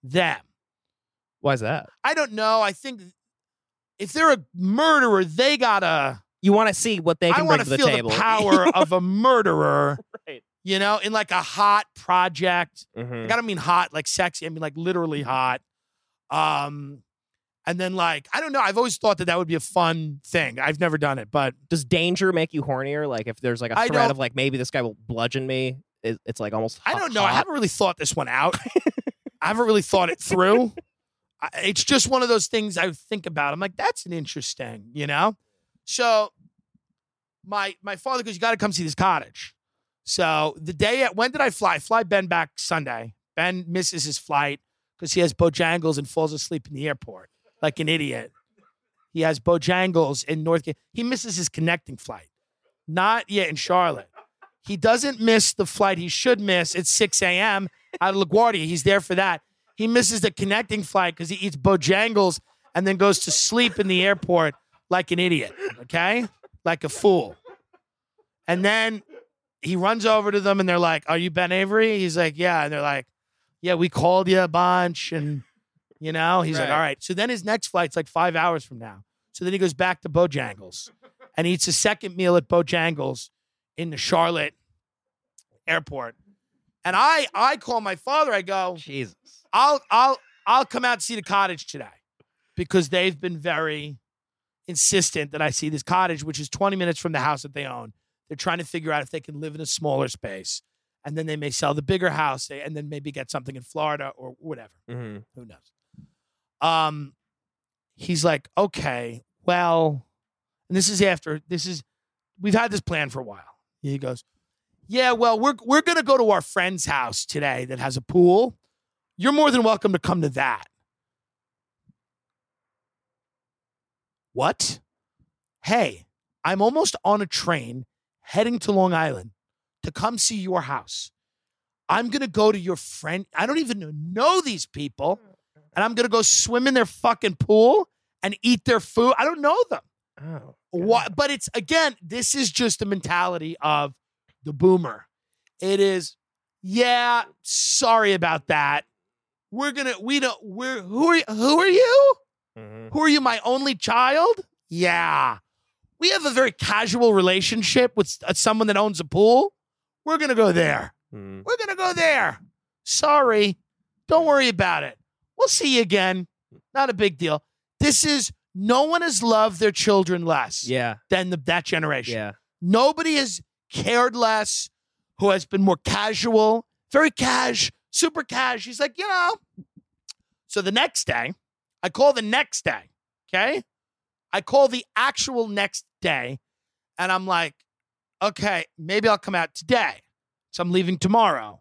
them. Why is that? I don't know. I think if they're a murderer, they gotta. You want to see what they can want bring to to the feel table. the power of a murderer. Right. You know, in like a hot project. Mhm. Like, I don't mean hot like sexy. I mean like literally hot. Um, and then like I don't know. I've always thought that that would be a fun thing. I've never done it, but Does danger make you hornier? Like if there's like a threat of like maybe this guy will bludgeon me, it's like almost. I don't know. I haven't really thought this one out. I haven't really thought it through. It's just one of those things I think about. I'm like, that's an interesting, you know. So my my father goes, you got to come see this cottage. So the day at, when did I fly? Fly Ben back Sunday. Ben misses his flight because he has Bojangles and falls asleep in the airport like an idiot. He has Bojangles in North. He misses his connecting flight. Not yet in Charlotte. He doesn't miss the flight he should miss at 6 a.m. out of LaGuardia. He's there for that. He misses the connecting flight because he eats Bojangles and then goes to sleep in the airport like an idiot, okay? Like a fool. And then he runs over to them and they're like, Are you Ben Avery? He's like, Yeah. And they're like, Yeah, we called you a bunch. And, you know, he's like, All right. So then his next flight's like five hours from now. So then he goes back to Bojangles and eats a second meal at Bojangles in the Charlotte airport. And I I call my father. I go, Jesus. I'll I'll I'll come out and see the cottage today because they've been very insistent that I see this cottage, which is 20 minutes from the house that they own. They're trying to figure out if they can live in a smaller space, and then they may sell the bigger house, and then maybe get something in Florida or whatever. hmm Who knows? Um, he's like, okay, well, and this is after this is we've had this plan for a while. He goes, yeah, well, we're we're gonna go to our friend's house today that has a pool. You're more than welcome to come to that. What? Hey, I'm almost on a train heading to Long Island to come see your house. I'm going to go to your friend. I don't even know these people. And I'm going to go swim in their fucking pool and eat their food. I don't know them. Oh. What? But it's again, this is just the mentality of the boomer. It is, yeah, sorry about that. We're gonna, we don't, we're who are who are you? Mhm. Who are you, my only child? Yeah. We have a very casual relationship with uh, someone that owns a pool. We're going to go there. Mhm. We're going to go there. Sorry. Don't worry about it. We'll see you again. Not a big deal. This is no one has loved their children less Yeah. than the, that generation. Yeah. Nobody has cared less, who has been more casual, very cash, super cash. He's like, you know. So the next day, I call the next day, okay? I call the actual next day, and I'm like, okay, maybe I'll come out today. So I'm leaving tomorrow.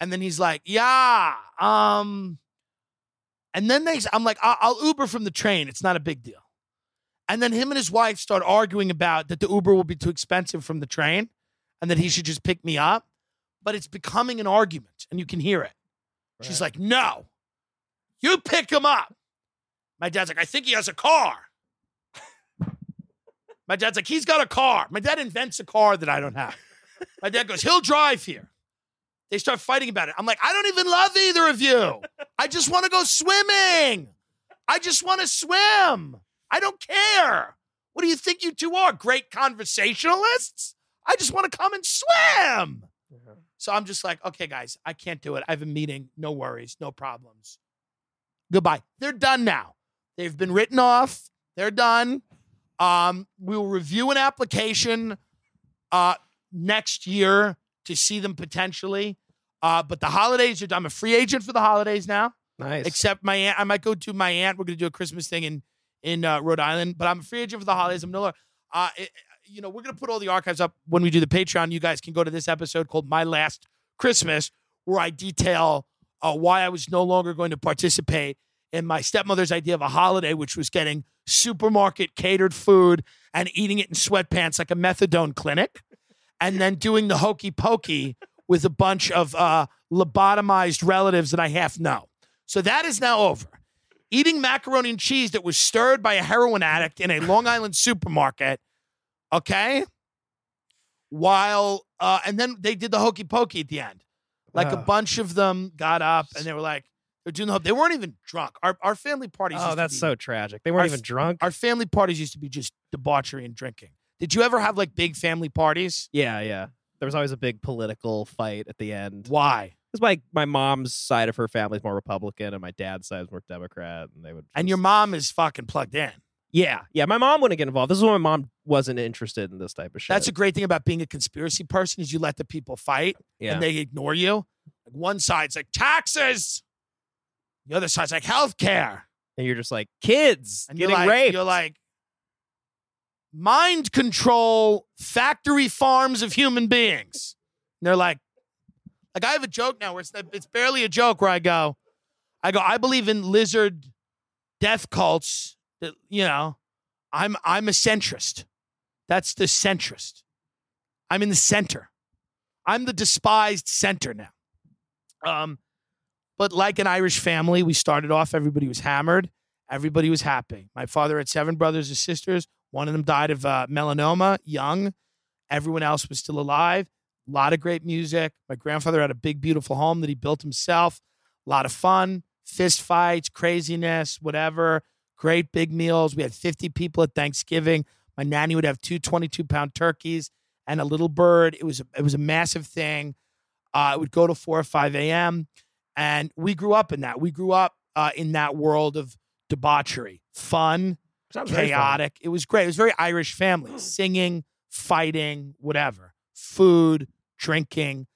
And then he's like, yeah, um, and then they, I'm like, I'll, I'll Uber from the train. It's not a big deal. And then him and his wife start arguing about that the Uber will be too expensive from the train and that he should just pick me up. But it's becoming an argument and you can hear it. She's like, no, you pick him up. My dad's like, I think he has a car. My dad's like, he's got a car. My dad invents a car that I don't have. My dad goes, he'll drive here. They start fighting about it. I'm like, I don't even love either of you. I just want to go swimming. I just want to swim. I don't care. What do you think you two are? Great conversationalists? I just want to come and swim. So I'm just like, okay, guys, I can't do it. I have a meeting. No worries. No problems. Goodbye. They're done now. They've been written off. They're done. Um, we will review an application uh, next year to see them potentially. Uh, but the holidays are done. I'm a free agent for the holidays now. Nice. Except my aunt, I might go to my aunt. We're going to do a Christmas thing in in uh, Rhode Island. But I'm a free agent for the holidays. I'm no longer. Uh, it- you know, we're going to put all the archives up when we do the Patreon. You guys can go to this episode called "My Last Christmas," where I detail uh, why I was no longer going to participate in my stepmother's idea of a holiday, which was getting supermarket catered food and eating it in sweatpants like a methadone clinic, and then doing the hokey pokey with a bunch of uh, lobotomized relatives that I half know. So that is now over. Eating macaroni and cheese that was stirred by a heroin addict in a Long Island supermarket, okay? While, uh, and then they did the hokey pokey at the end. Like a bunch of them got up and they were like, they're doing the, they weren't even drunk. Our, our family parties. used Oh, that's be- so tragic. They weren't Our even drunk. Our family parties used to be just debauchery and drinking. Did you ever have like big family parties? yeah, yeah. There was always a big political fight at the end. Why? Because my my mom's side of her family is more Republican, and my dad's side is more Democrat, and they would. And your mom is fucking plugged in. yeah, yeah. My mom wouldn't get involved. This is why my mom wasn't interested in this type of shit. That's a great thing about being a conspiracy person is you let the people fight yeah. and they ignore you. Like one side's like taxes, the other side's like healthcare, and you're just like kids and getting you're like, raped. You're like mind control factory farms of human beings. And they're like, like I have a joke now where it's it's barely a joke where I go, I go, I believe in lizard death cults. That you know, I'm I'm a centrist. That's the centrist. I'm in the center. I'm the despised center now. Um, but like an Irish family, we started off. Everybody was hammered. Everybody was happy. My father had seven brothers and sisters. One of them died of uh, melanoma, young. Everyone else was still alive. A lot of great music. My grandfather had a big, beautiful home that he built himself. A lot of fun, fist fights, craziness, whatever. Great big meals. We had 50 people at Thanksgiving. My nanny would have two 22 pound turkeys, and a little bird. It was a, it was a massive thing. Uh, it would go to four or five a.m. and we grew up in that. We grew up uh, in that world of debauchery, fun, very fun. chaotic. It was great. It was very Irish family, singing, fighting, whatever, food, drinking.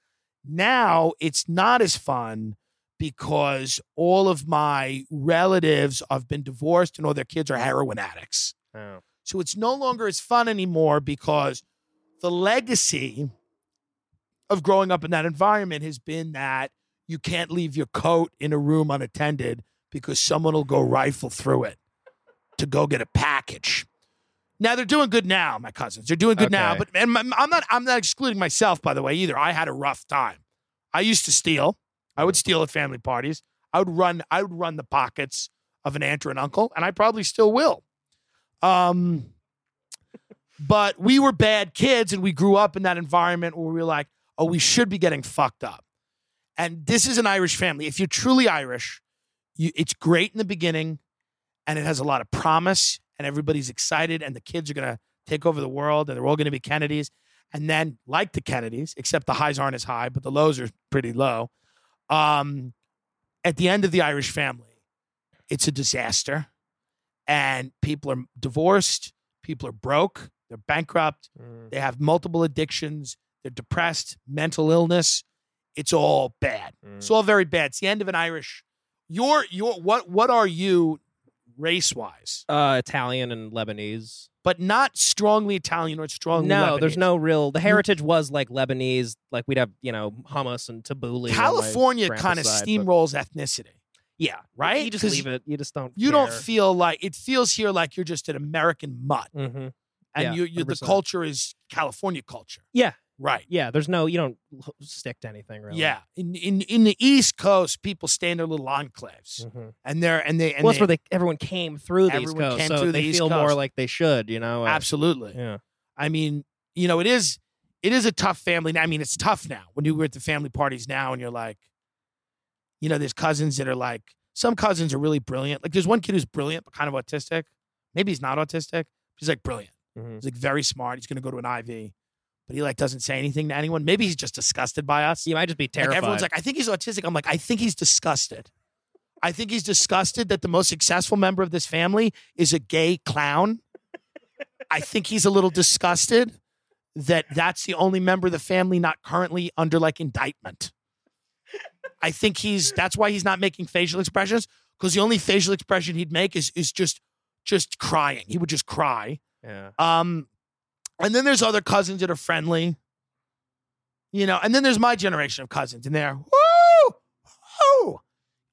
Now it's not as fun because all of my relatives have been divorced and all their kids are heroin addicts. Oh. So it's no longer as fun anymore because the legacy of growing up in that environment has been that you can't leave your coat in a room unattended because someone will go rifle through it to go get a package. Now they're doing good now, my cousins. They're doing good now, but and my- I'm not I'm not excluding myself by the way either. I had a rough time. I used to steal. I would steal at family parties. I would run I would run the pockets of an aunt or an uncle, and I probably still will. Um, but we were bad kids, and we grew up in that environment where we were like, oh, we should be getting fucked up. And this is an Irish family. If you're truly Irish, you, it's great in the beginning, and it has a lot of promise, and everybody's excited, and the kids are gonna take over the world, and they're all gonna be Kennedys. And then, like the Kennedys, except the highs aren't as high, but the lows are pretty low. Um, at the end of the Irish family, it's a disaster, and people are divorced, people are broke, they're bankrupt, Mm. they have multiple addictions, they're depressed, mental illness. It's all bad. Mm. It's all very bad. It's the end of an Irish. Your your what what are you race wise? Uh, Italian and Lebanese. But not strongly Italian or strongly No, there's no real. The heritage was like Lebanese. Like we'd have, you know, hummus and tabbouleh. California kind of side, but- steamrolls ethnicity. Yeah, right? You just leave it. You just don't. You don't feel like it feels here like you're just an American mutt, hmm and Yeah, you, you the culture is California culture. Yeah. Right. Yeah, there's no. You don't stick to anything really. Yeah. In, in in the East Coast, people stay in their little enclaves, Mhm. and they're and they and well, that's they, where they everyone came through the East Coast, came so through the they East feel more like they should. You know. absolutely. Yeah. I mean, you know, it is it is a tough family. I mean, it's tough now when you were at the family parties now, and you're like, you know, there's cousins that are like, some cousins are really brilliant. Like, there's one kid who's brilliant but kind of autistic. Maybe he's not autistic. He's like brilliant. Mhm. He's like very smart. He's going to go to an IV, but he like doesn't say anything to anyone. Maybe he's just disgusted by us. He might just be Like terrified. everyone's like, I think he's autistic. I'm like, I think he's disgusted. I think he's disgusted that the most successful member of this family is a gay clown. I think he's a little disgusted that that's the only member of the family not currently under like indictment. I think he's that's why he's not making facial expressions because the only facial expression he'd make is is just just crying. He would just cry. yeah. Um, and then there's other cousins that are friendly, you know. And then there's my generation of cousins, and they're woo, woo.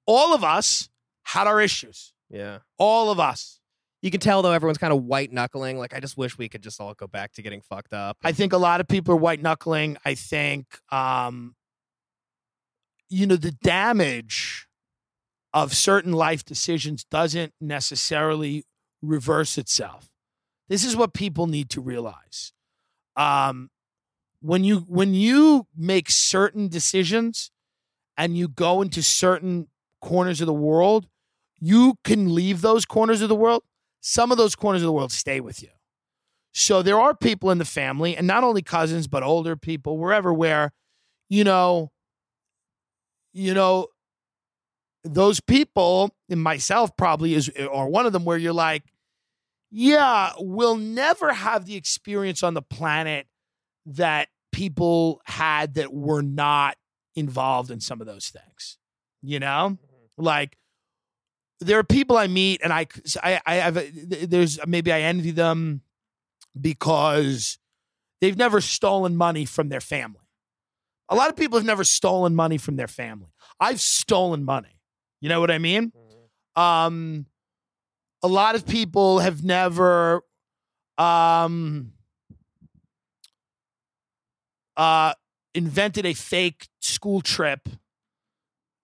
All of us had our issues. Yeah. All of us. You can tell though everyone's kind of white knuckling. Like I just wish we could just all go back to getting fucked up. I think a lot of people are white knuckling. I think, um, you know, the damage of certain life decisions doesn't necessarily reverse itself. This is what people need to realize. Um, when you when you make certain decisions and you go into certain corners of the world, you can leave those corners of the world. Some of those corners of the world stay with you. So there are people in the family, and not only cousins, but older people, wherever, where, you know, you know, those people, and myself probably is, or one of them, where you're like, yeah, we'll never have the experience on the planet that people had that were not involved in some of those things. You know, like there are people I meet, and I, I, I have, there's maybe I envy them because they've never stolen money from their family. A lot of people have never stolen money from their family. I've stolen money. You know what I mean? Um, a lot of people have never um, uh, invented a fake school trip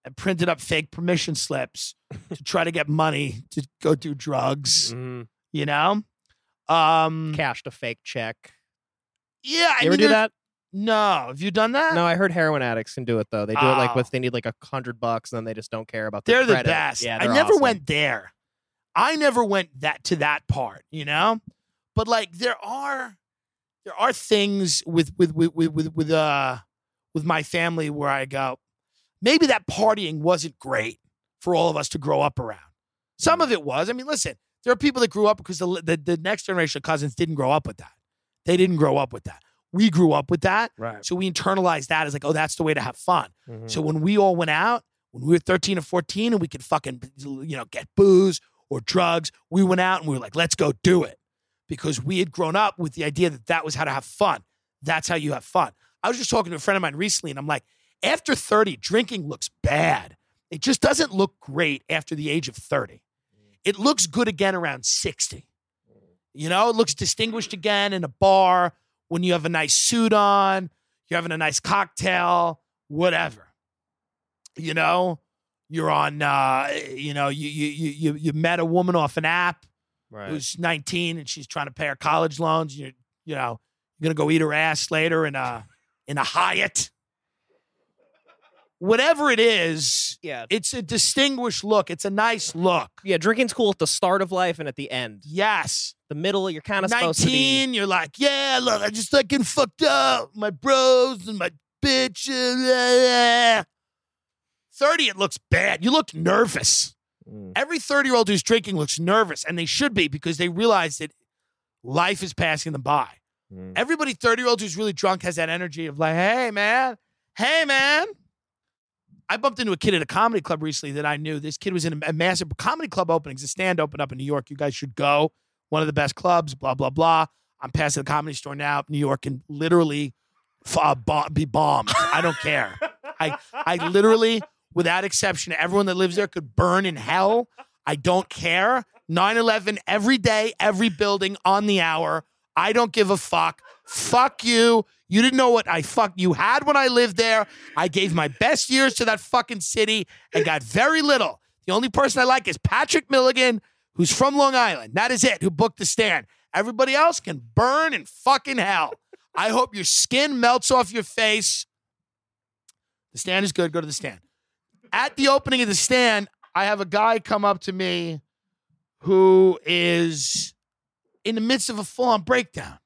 and printed up fake permission slips to try to get money to go do drugs. Mhm. You know? Um, cashed a fake check. yeah, I You ever mean, do that? No, have you done that? No, I heard heroin addicts can do it though. They do it like Oh. with they need like a hundred bucks and then they just don't care about. Their They're the best. Yeah, I they're never awesome. went there. I never went that to that part, you know? But like there are there are things with with with with with, uh with my family where I go, maybe that partying wasn't great for all of us to grow up around. Some of it was. I mean, listen, there are people that grew up because the, the, the next generation of cousins didn't grow up with that. They didn't grow up with that. We grew up with that. Right. So we internalized that as like, oh, that's the way to have fun. Mhm. So when we all went out, when we were 13 or 14 and we could fucking, you know, get booze or drugs, we went out and we were like, let's go do it. Because we had grown up with the idea that that was how to have fun. That's how you have fun. I was just talking to a friend of mine recently and I'm like, after 30, drinking looks bad. It just doesn't look great after the age of 30. It looks good again around 60. You know, it looks distinguished again in a bar when you have a nice suit on, you're having a nice cocktail, whatever. You know, you're on uh, you know, you you you you you met a woman off an app Right. who's 19 and she's trying to pay her college loans. You're, you know, you're gonna go eat her ass later in a in a Hyatt. Whatever it is, yeah. it's a distinguished look. It's a nice look. Yeah. Drinking's cool at the start of life and at the end. Yes. The middle, you're kind of supposed to be. 19, you're like, yeah, look, I just fucking fucked up. My bros and my bitch. Uh, 30, it looks bad. You look nervous. Mm. Every 30 year old who's drinking looks nervous, and they should be because they realize that life is passing them by. Mm. Everybody 30 year old who's really drunk has that energy of like, hey, man, hey, man. I bumped into a kid at a comedy club recently that I knew. This kid was in a massive comedy club openings. A stand opened up in New York. You guys should go. One of the best clubs, blah, blah, blah. I'm passing the comedy store now. New York can literally uh, bomb, be bombed. I don't care. I, I literally, without exception, everyone that lives there could burn in hell. I don't care. 9 11 every day, every building on the hour. I don't give a fuck. Fuck you. You didn't know what I fuck you had when I lived there. I gave my best years to that fucking city and got very little. The only person I like is Patrick Milligan, who's from Long Island. That is it, who booked the stand. Everybody else can burn in fucking hell. I hope your skin melts off your face. The stand is good. Go to the stand. At the opening of the stand, I have a guy come up to me who is in the midst of a full on breakdown.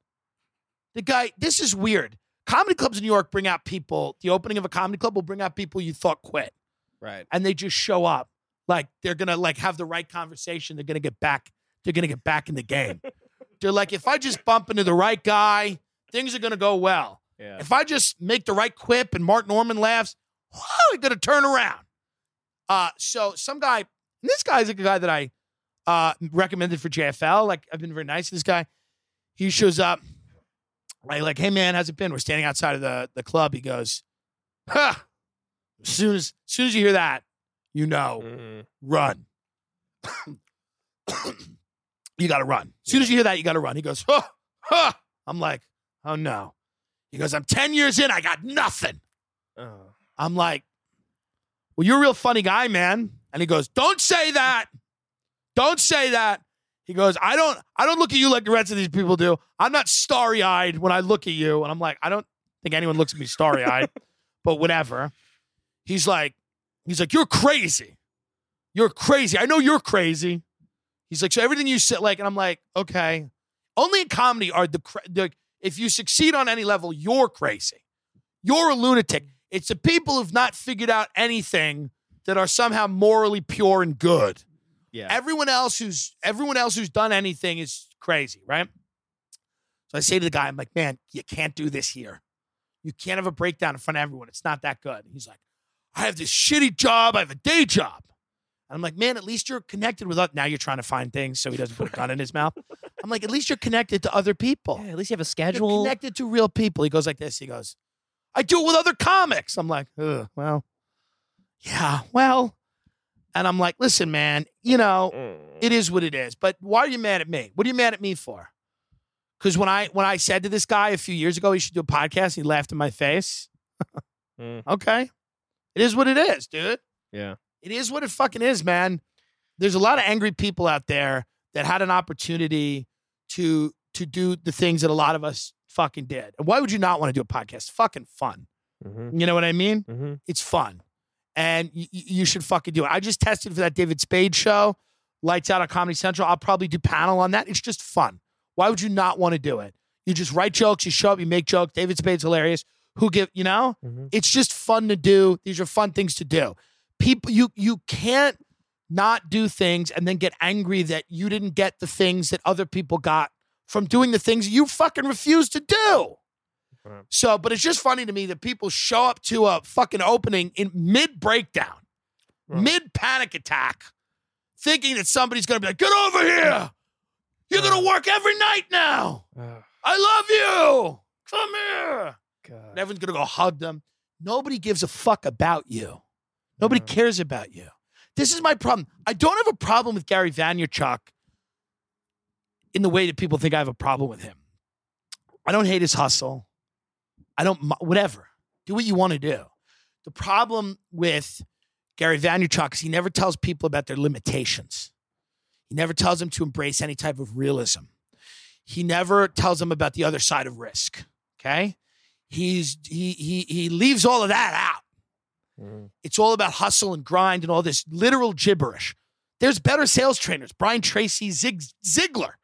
The guy, this is weird. Comedy clubs in New York bring out people, the opening of a comedy club will bring out people you thought quit Right. and they just show up. Like they're gonna like have the right conversation. They're gonna get back. They're gonna get back in the game. they're like, if I just bump into the right guy, things are gonna go well. Yeah. If I just make the right quip and Mark Normand laughs, whoa, we're gonna turn around. Uh, so some guy, and this guy's a guy that I uh recommended for JFL. Like I've been very nice to this guy. He shows up. right? like, hey man, how's it been? We're standing outside of the the club. He goes, ha. As soon as, as soon as you hear that, you know, Mhm. run. you got to run. As soon as you hear that, you got to run. He goes, huh, huh. I'm like, oh no. He goes, I'm 10 years in. I got nothing. Oh. I'm like, well, you're a real funny guy, man. And he goes, don't say that. Don't say that. He goes, I don't, I don't look at you like the rest of these people do. I'm not starry eyed when I look at you. And I'm like, I don't think anyone looks at me starry eyed, but whatever. He's like, he's like, you're crazy. You're crazy. I know you're crazy. He's like, so everything you said, like, and I'm like, okay. Only in comedy are the, the if you succeed on any level, you're crazy. You're a lunatic. It's the people who've not figured out anything that are somehow morally pure and good. Yeah. Everyone else who's everyone else who's done anything is crazy, right? So I say to the guy, I'm like, man, you can't do this here. You can't have a breakdown in front of everyone. It's not that good. He's like, I have this shitty job. I have a day job. And I'm like, man, at least you're connected with us. Now you're trying to find things so he doesn't put a gun in his mouth. I'm like, at least you're connected to other people. Yeah, at least you have a You're schedule. connected to real people. He goes like this. He goes, I do it with other comics. I'm like, Ugh, well, yeah, well. And I'm like, listen, man, you know, Mm. it is what it is. But why are you mad at me? What are you mad at me for? Because when I when I said to this guy a few years ago he should do a podcast, he laughed in my face. Mm. Okay. It is what it is, dude. Yeah. It is what it fucking is, man. There's a lot of angry people out there that had an opportunity to to do the things that a lot of us fucking did. And why would you not want to do a podcast? It's fucking fun. Mhm. You know what I mean? Mhm. It's fun. And y- you should fucking do it. I just tested for that David Spade show, Lights Out on Comedy Central. I'll probably do panel on that. It's just fun. Why would you not want to do it? You just write jokes, you show up, you make jokes. David Spade's hilarious. Who give, you know? Mhm. It's just fun to do. These are fun things to do. People you you can't not do things and then get angry that you didn't get the things that other people got from doing the things you fucking refuse to do. Right. So, but it's just funny to me that people show up to a fucking opening in mid breakdown, Right. mid panic attack, thinking that somebody's gonna be like, "Get over here! You're gonna work every night now. Ugh, I love you. Come here." God. And everyone's gonna go hug them. Nobody gives a fuck about you. Nobody Yeah. cares about you. This is my problem. I don't have a problem with Gary Vaynerchuk in the way that people think I have a problem with him. I don't hate his hustle. I don't whatever. Do what you want to do. The problem with Gary Vaynerchuk is he never tells people about their limitations. He never tells them to embrace any type of realism. He never tells them about the other side of risk. Okay? He's he he he leaves all of that out. Mhm. It's all about hustle and grind and all this literal gibberish. There's better sales trainers, Brian Tracy, Zig Ziglar.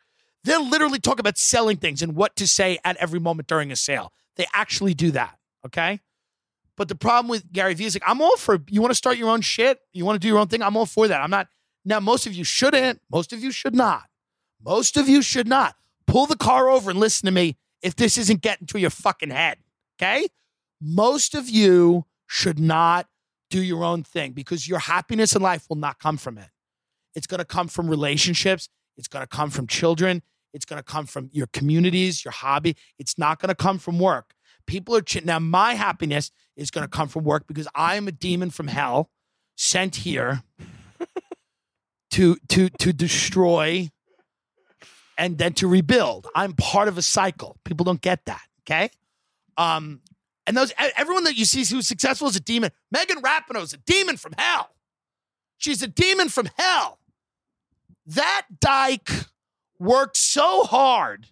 They'll literally talk about selling things and what to say at every moment during a sale. They actually do that. Okay. But the problem with Gary Vee is like, I'm all for you want to start your own shit, you want to do your own thing. I'm all for that. I'm not now, most of you shouldn't, most of you should not. Most of you should not. Pull the car over and listen to me if this isn't getting to your fucking head. Okay? Most of you should not do your own thing because your happiness in life will not come from it. It's going to come from relationships. It's going to come from children. It's going to come from your communities, your hobby. It's not going to come from work. People are ch- now. My happiness is going to come from work because I am a demon from hell sent here to to to destroy and then to rebuild. I'm part of a cycle. People don't get that. Okay. Um, and those everyone that you see who's successful is a demon. Megan Rapinoe is a demon from hell. She's a demon from hell. That dyke worked so hard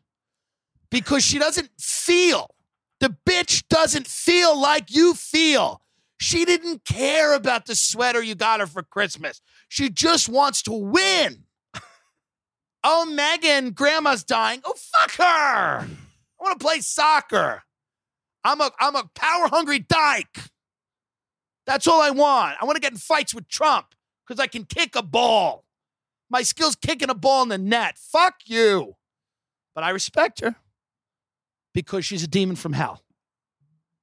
because she doesn't feel. The bitch doesn't feel like you feel. She didn't care about the sweater you got her for Christmas. She just wants to win. Oh, Megan, grandma's dying. Oh, fuck her. I want to play soccer. I'm a I'm a power hungry dyke. That's all I want. I want to get in fights with Trump because I can kick a ball. My skill's kicking a ball in the net. Fuck you. But I respect her because she's a demon from hell.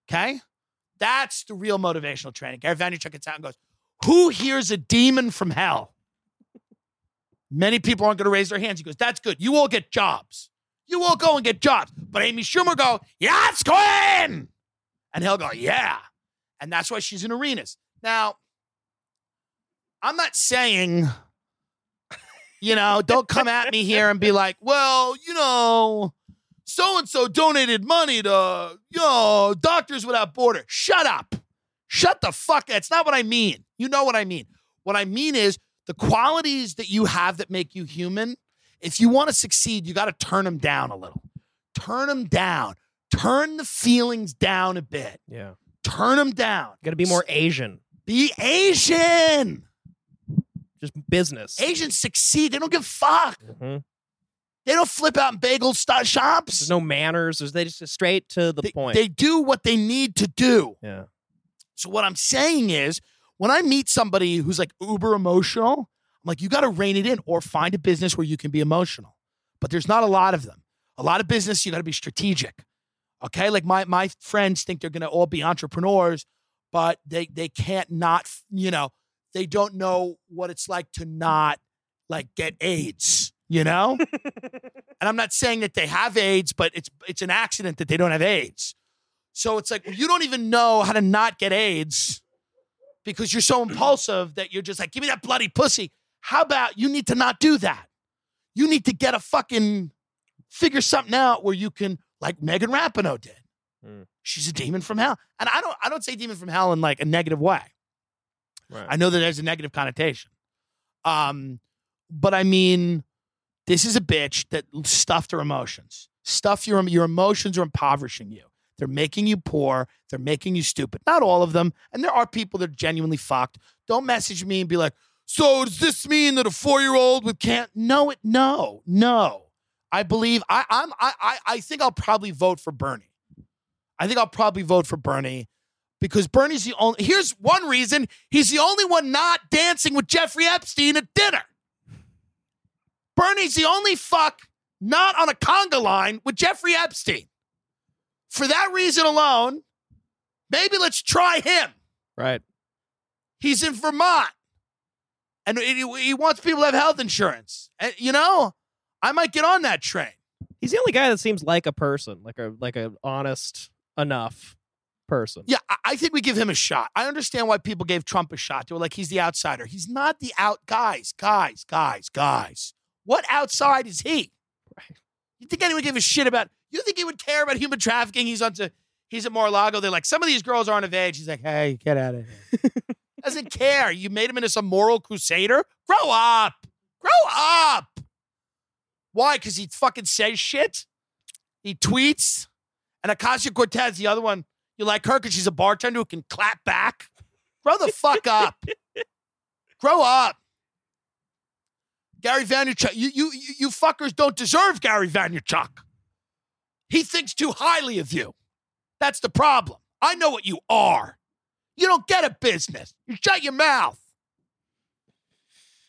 Okay? That's the real motivational training. Gary Vaynerchuk gets out and goes, Who here's a demon from hell? Many people aren't going to raise their hands. He goes, That's good. You all get jobs. You all go and get jobs. But Amy Schumer go, Yes, Quinn. And he'll go, Yeah. And that's why she's in arenas. Now, I'm not saying, you know, don't come at me here and be like, well, you know, so and so donated money to, you know, Doctors Without Border. Shut up. Shut the fuck. Up. That's not what I mean. You know what I mean. What I mean is the qualities that you have that make you human. If you want to succeed, you got to turn them down a little. Turn them down. Turn the feelings down a bit. Yeah. Turn them down. Got to be more Asian. Be Asian. Just business. Asians succeed. They don't give a fuck. Mhm. They don't flip out in bagel st- shops. There's no manners. There's they just straight to the they, point. they do what they need to do. yeah. So what I'm saying is, when I meet somebody who's like uber emotional, I'm like, you got to rein it in or find a business where you can be emotional. But there's not a lot of them. A lot of business, you got to be strategic. Okay, like my my friends think they're gonna all be entrepreneurs, but they they can't not, you know, they don't know what it's like to not like get AIDS. You know, and I'm not saying that they have AIDS, but it's it's an accident that they don't have AIDS. So it's like you don't even know how to not get AIDS because you're so impulsive that you're just like, give me that bloody pussy. How about you need to not do that? You need to get a fucking figure something out where you can, like Megan Rapinoe did. Mm. She's a demon from hell, and I don't I don't say demon from hell in like a negative way. Right. I know that there's a negative connotation. Um, but I mean, this is a bitch that stuffed her emotions. Stuff your your emotions are impoverishing you. They're making you poor. They're making you stupid. Not all of them. And there are people that are genuinely fucked. Don't message me and be like, so does this mean that a four-year-old with can't? No, it no, no. I believe I, I'm I, I I think I'll probably vote for Bernie. I think I'll probably vote for Bernie because Bernie's the only. Here's one reason: he's the only one not dancing with Jeffrey Epstein at dinner. Bernie's the only fuck not on a conga line with Jeffrey Epstein. For that reason alone, maybe let's try him. Right. He's in Vermont, and he, wants people to have health insurance. And you know, I might get on that train. He's the only guy that seems like a person, like a like a honest enough person. Yeah, I- think we give him a shot. I understand why people gave Trump a shot. They were like, he's the outsider. He's not the out guys, guys, guys, guys. What outside is he? Right. You think anyone give a shit about? You think he would care about human trafficking? He's on to he's at Mar-a-Lago. They're like, some of these girls aren't of age. He's like, hey, get out of here. Doesn't care. You made him into some moral crusader. Grow up. Grow up. Why? Because he fucking says shit. He tweets. And Ocasio-Cortez, the other one, you like her because she's a bartender who can clap back. Grow the fuck up. Grow up. Gary Vaynerchuk, you, you, you you fuckers don't deserve Gary Vaynerchuk. He thinks too highly of you. That's the problem. I know what you are. You don't get a business. You shut your mouth.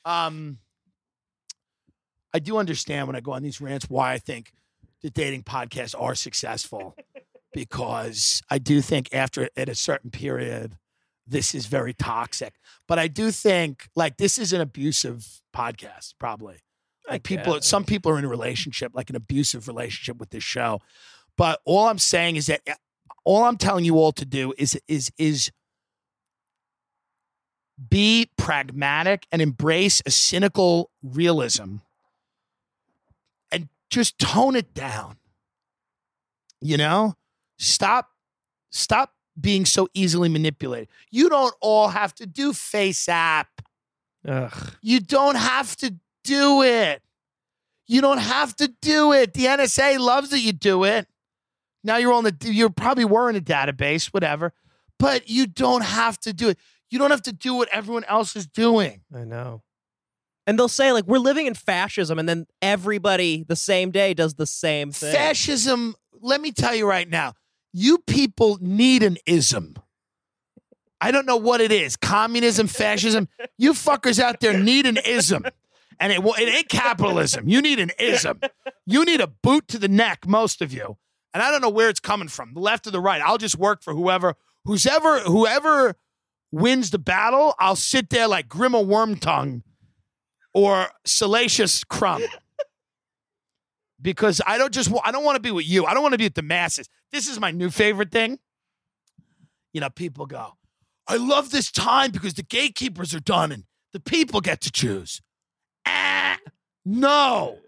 Um, I do understand when I go on these rants why I think the dating podcasts are successful because I do think after at a certain period, this is very toxic. But I do think like this is an abusive podcast, probably. Like people, some people are in a relationship, like an abusive relationship with this show. But all I'm saying is that eh, all I'm telling you all to do is is is be pragmatic and embrace a cynical realism and just tone it down. You know? Stop stop being so easily manipulated. You don't all have to do FaceApp. Ugh. You don't have to do it. You don't have to do it. The NSA loves that you do it. Now you're on the you're probably were in a database, whatever. But you don't have to do it. You don't have to do what everyone else is doing. I know. And they'll say like we're living in fascism, and then everybody the same day does the same thing. Fascism, let me tell you right now, you people need an ism. I don't know what it is communism, fascism. You fuckers out there need an ism. And it, it ain't capitalism. You need an ism. You need a boot to the neck, most of you. And I don't know where it's coming from, the left or the right. I'll just work for whoever, who's ever, whoever wins the battle. I'll sit there like Grima Wormtongue or Salacious Crumb because I don't just I don't want to be with you. I don't want to be with the masses. This is my new favorite thing. You know, people go, I love this time because the gatekeepers are done and the people get to choose. Ah, no.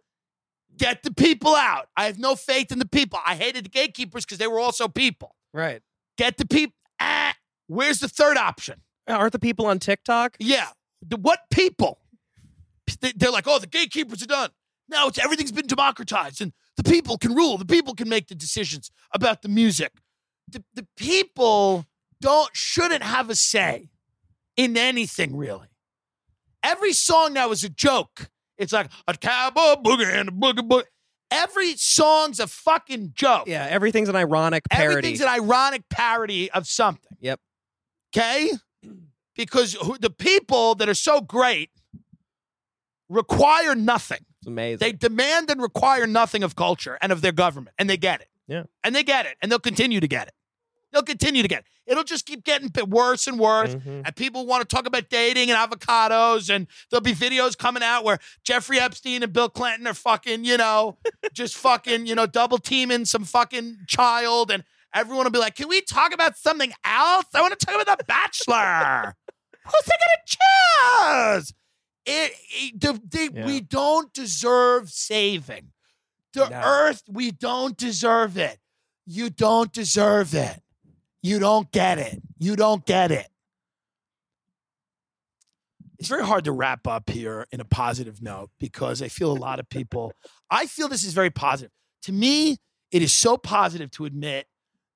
Get the people out. I have no faith in the people. I hated the gatekeepers because they were also people. Right. Get the people. Ah, where's the third option? Aren't the people on TikTok? Yeah. The, what people? They're like, oh, the gatekeepers are done. Now it's everything's been democratized and the people can rule. The people can make the decisions about the music. The, the people don't shouldn't have a say in anything really. Every song now is a joke. It's like a cowboy boogie and a boogie boogie. Every song's a fucking joke. Yeah, everything's an ironic parody. Everything's an ironic parody of something. Yep. Okay? Because who, the people that are so great require nothing. It's amazing. They demand and require nothing of culture and of their government, and they get it. Yeah. And they get it, and they'll continue to get it. They'll continue to get it. It'll just keep getting bit worse and worse. Mhm. And people want to talk about dating and avocados, and there'll be videos coming out where Jeffrey Epstein and Bill Clinton are fucking, you know, just fucking, you know, double teaming some fucking child, and everyone will be like, "Can we talk about something else? I want to talk about The Bachelor. Who's taking a cheers?" It, it- the, the- Yeah. we don't deserve saving. The No. earth, we don't deserve it. You don't deserve it. You don't get it. You don't get it. It's very hard to wrap up here in a positive note because I feel a lot of people, I feel this is very positive. To me, it is so positive to admit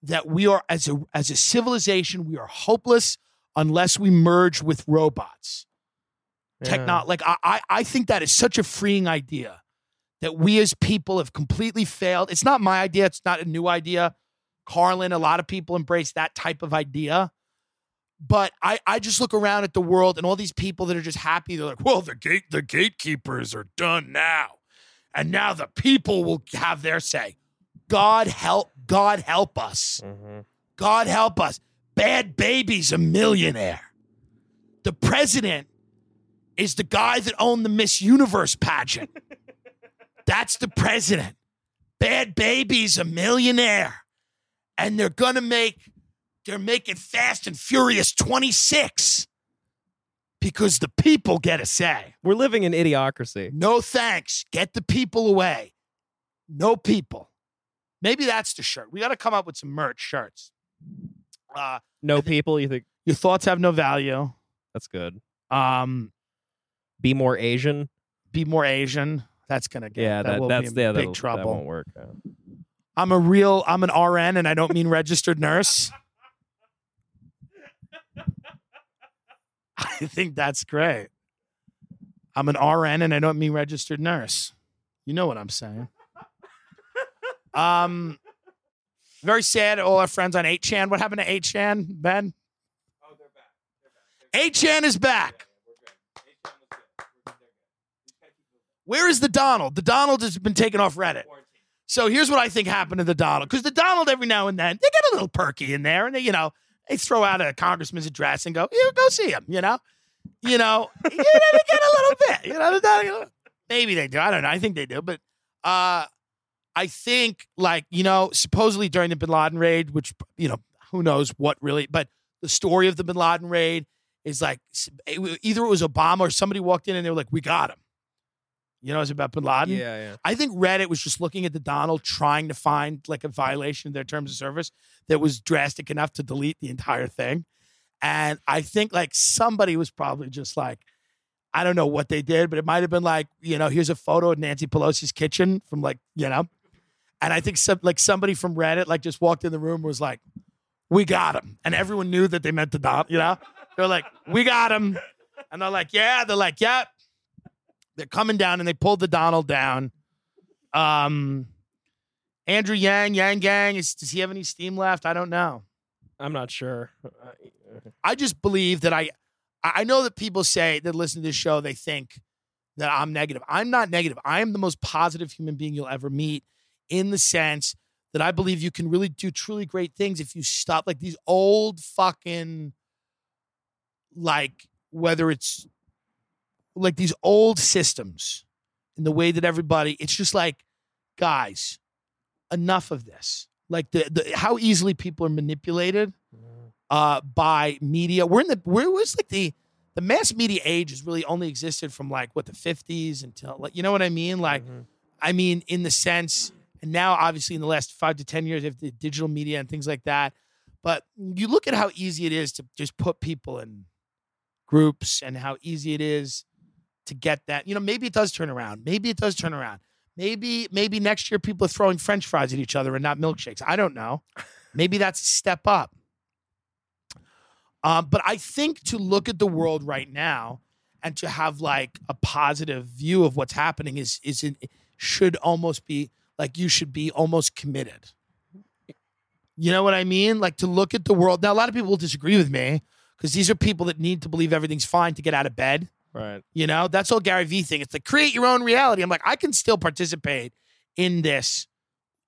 that we are, as a, as a civilization, we are hopeless unless we merge with robots Yeah. techno like I, I I think that is such a freeing idea that we as people have completely failed. It's not my idea. It's not a new idea. Carlin, a lot of people embrace that type of idea. But I, I just look around at the world and all these people that are just happy. They're like, well, the gate the gatekeepers are done now. And now the people will have their say. God help, God help us. Mhm. God help us. Bhad Bhabie's a millionaire. The president is the guy that owned the Miss Universe pageant. That's the president. Bhad Bhabie's a millionaire. And they're gonna make, they're making Fast and Furious 26 because the people get a say. We're living in idiocracy. No thanks. Get the people away. No people. Maybe that's the shirt. We got to come up with some merch shirts. Uh, No people. You think your thoughts have no value. that's good? Um, Be more Asian. be more Asian. That's gonna get Yeah, that, will that's be in yeah, big that'll- That trouble. won't work. yeah. I'm a real. I'm an RN, and I don't mean registered nurse. I think that's great. I'm an RN, and I don't mean registered nurse. You know what I'm saying. Um, very sad. All our friends on 8chan. What happened to 8chan, Ben? Oh, they're back. 8chan is back. Where is the Donald? The Donald has been taken off Reddit. So here's what I think happened to the Donald. Because the Donald, every now and then, they get a little perky in there, and they, you know, they throw out a congressman's address and go, "Yeah, go see him." You know, you know, yeah, they get a little bit. You know, they- maybe they do. I don't know. I think they do, but uh, I think like you know, supposedly during the Bin Laden raid, which you know, who knows what really, but the story of the Bin Laden raid is like either it was Obama or somebody walked in and they were like, "We got him." You know, it's about Bin Laden. Yeah, yeah. I think Reddit was just looking at the Donald trying to find like a violation of their terms of service that was drastic enough to delete the entire thing. And I think like somebody was probably just like, I don't know what they did, but it might have been like, you know, here's a photo of Nancy Pelosi's kitchen from like, you know. And I think some like somebody from Reddit like just walked in the room and was like, we got him. And everyone knew that they meant the Donald, you know? They're like, we got him. And they're like, yeah. They're like, yeah. They're coming down and they pulled the Donald down. Um, Andrew Yang, Yang Gang, is, does he have any steam left? I don't know. I'm not sure. I just believe that I I know that people say that listen to this show, they think that I'm negative. I'm not negative. I am the most positive human being you'll ever meet in the sense that I believe you can really do truly great things if you stop like these old fucking, like, whether it's like these old systems in the way that everybody, it's just like, guys, enough of this. Like the, the how easily people are manipulated uh, by media. We're in the where was like the the mass media age has really only existed from like what the fifties until like you know what I mean. Like Mhm. I mean in the sense, and now obviously in the last five to ten years, you have the digital media and things like that. But you look at how easy it is to just put people in groups and how easy it is to get that. You know, maybe it does turn around. Maybe it does turn around. Maybe maybe next year people are throwing French fries at each other and not milkshakes. I don't know. Maybe that's a step up. Um, but I think to look at the world right now and to have like a positive view of what's happening is is in, should almost be like you should be almost committed. You know what I mean? Like to look at the world. Now a lot of people will disagree with me because these are people that need to believe everything's fine to get out of bed. Right. You know, that's all Gary Vee thing. It's to create your own reality. I'm like, I can still participate in this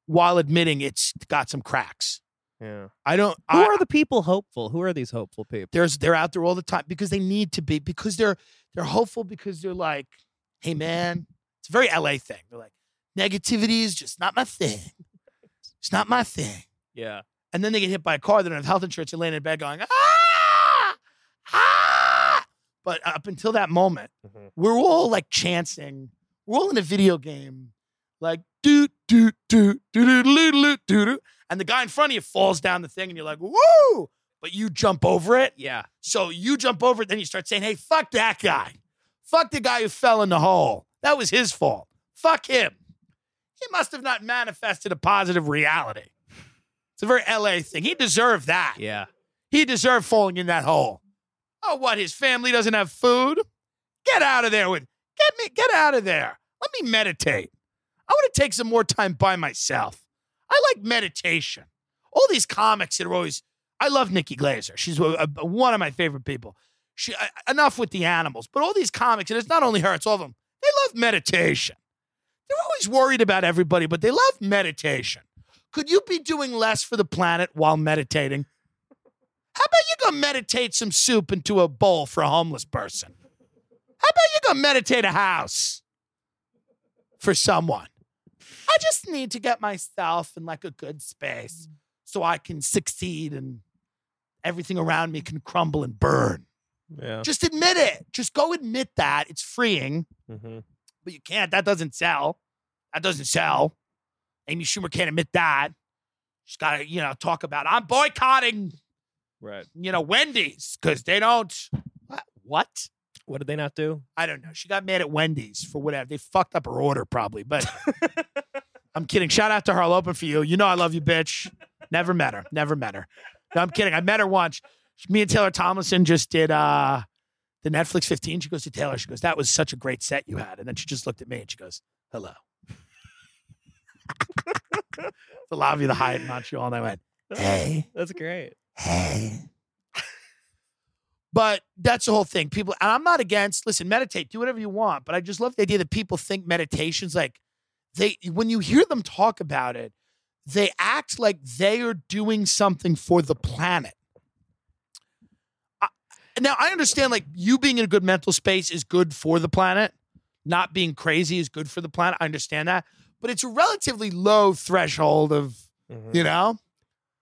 while admitting it's got some cracks. Yeah. I don't. Who I, are the people hopeful? Who are these hopeful people? there's they're out there all the time because they need to be because they're they're hopeful because they're like, hey man, it's a very LA thing. They're like, negativity is just not my thing. It's not my thing. Yeah. And then they get hit by a car. They don't have health insurance and laying in bed going, ah, ah. But up until that moment, Mhm. we're all like chancing. We're all in a video game, like do do do do do do do do do, and the guy in front of you falls down the thing, and you're like, woo! But you jump over it. Yeah. So you jump over it, then you start saying, hey, fuck that guy. Fuck the guy who fell in the hole. That was his fault. Fuck him. He must have not manifested a positive reality. It's a very LA thing. He deserved that. Yeah. He deserved falling in that hole. Oh, what? His family doesn't have food? Get out of there with get me get out of there. Let me meditate. I want to take some more time by myself. I like meditation. All these comics that are always, I love Nikki Glazer. She's a- a- one of my favorite people. She, enough with the animals, but all these comics, and it's not only her, it's all of them, they love meditation. They're always worried about everybody, but they love meditation. Could you be doing less for the planet while meditating? How about you go meditate some soup into a bowl for a homeless person? How about you go meditate a house for someone? I just need to get myself in like a good space so I can succeed and everything around me can crumble and burn. Yeah. Just admit it. Just go admit that. It's freeing, hmm but you can't. That doesn't sell. That doesn't sell. Amy Schumer can't admit that. She's got to, you know, talk about I'm boycotting, Right. you know, Wendy's because they don't. What? What? What did they not do? I don't know. She got mad at Wendy's for whatever. They fucked up her order probably, but I'm kidding. Shout out to her. I'll open for you. You know I love you, bitch. Never met her. Never met her. No, I'm kidding. I met her once. Me and Taylor Tomlinson just did uh the Netflix 15. She goes to Taylor. She goes, "That was such a great set you had." And then she just looked at me and she goes, "Hello." the lobby of the Hyatt in Montreal, and I went, "Hey." That's great. Hey. But that's the whole thing. People, and I'm not against, listen, meditate, do whatever you want. But I just love the idea that people think meditation's like they, when you hear them talk about it, they act like they are doing something for the planet. I- Now, I understand like you being in a good mental space is good for the planet. Not being crazy is good for the planet. I understand that. But it's a relatively low threshold of, Mhm. you know,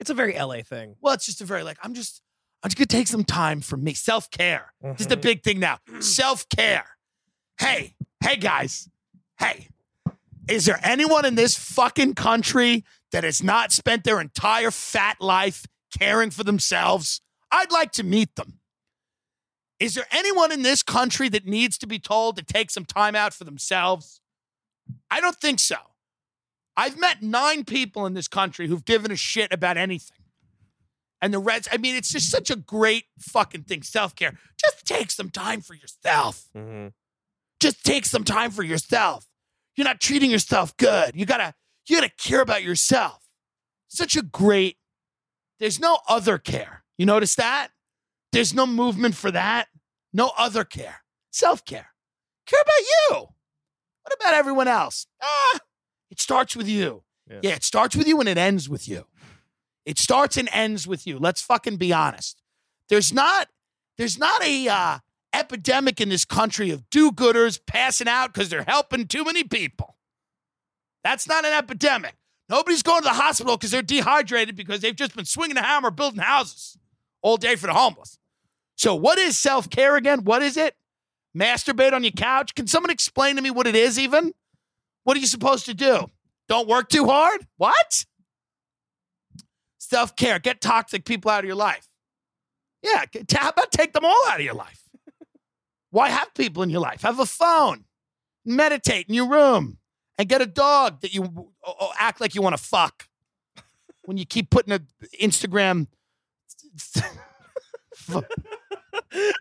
It's a very LA thing. well, it's just a very like I'm just I'm just gonna take some time for me. Self care. This is the Mhm. big thing now. Self care. Hey, hey guys, hey, is there anyone in this fucking country that has not spent their entire fat life caring for themselves? I'd like to meet them. Is there anyone in this country that needs to be told to take some time out for themselves? I don't think so. I've met nine people in this country who've given a shit about anything. And the Reds, I mean, it's just such a great fucking thing. Self care. Just take some time for yourself. Mhm. Just take some time for yourself. You're not treating yourself good. You gotta, you gotta care about yourself. Such a great, there's no other care. You notice that? There's no movement for that. No other care. Self care. Care about you. What about everyone else? Ah, it starts with you. Yeah. yeah, it starts with you and it ends with you. It starts and ends with you. Let's fucking be honest. There's not there's not a uh, epidemic in this country of do-gooders passing out because they're helping too many people. That's not an epidemic. Nobody's going to the hospital because they're dehydrated because they've just been swinging a hammer building houses all day for the homeless. So what is self-care again? What is it? Masturbate on your couch? Can someone explain to me what it is even? What are you supposed to do? Don't work too hard? What? Self care. Get toxic people out of your life. Yeah. How about take them all out of your life? Why have people in your life? Have a phone. Meditate in your room and get a dog that you act like you want to fuck when you keep putting a Instagram.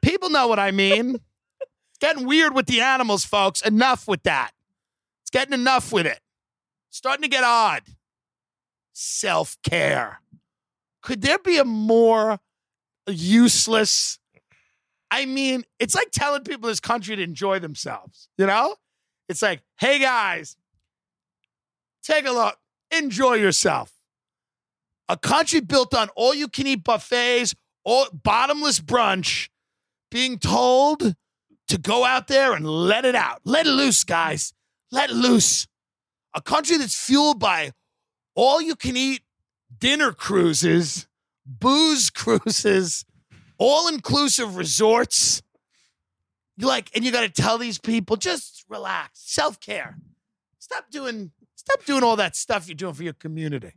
people know what I mean. It's getting weird with the animals, folks. Enough with that. It's getting enough with it. Starting to get odd. Self care. Could there be a more useless? I mean, it's like telling people in this country to enjoy themselves, you know? It's like, hey guys, take a look, enjoy yourself. A country built on all you can eat buffets, all bottomless brunch, being told to go out there and let it out. Let it loose, guys. Let loose. A country that's fueled by all you can eat dinner cruises, booze cruises, all inclusive resorts. You like, and you got to tell these people just relax, self care. Stop doing, stop doing all that stuff you're doing for your community.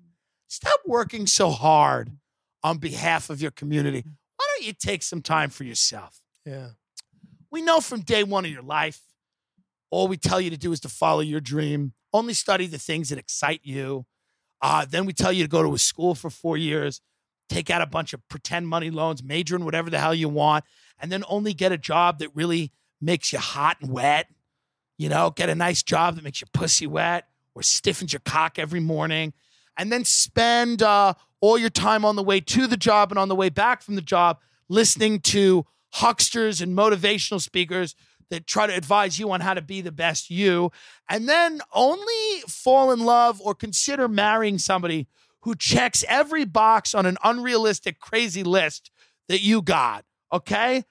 Stop working so hard on behalf of your community. Why don't you take some time for yourself? Yeah. We know from day one of your life, all we tell you to do is to follow your dream. Only study the things that excite you. Uh, then we tell you to go to a school for four years, take out a bunch of pretend money loans, major in whatever the hell you want, and then only get a job that really makes you hot and wet. You know, get a nice job that makes your pussy wet. or stiffens your cock every morning, and then spend uh, all your time on the way to the job and on the way back from the job listening to hucksters and motivational speakers that try to advise you on how to be the best you, and then only fall in love or consider marrying somebody who checks every box on an unrealistic, crazy list that you got, okay?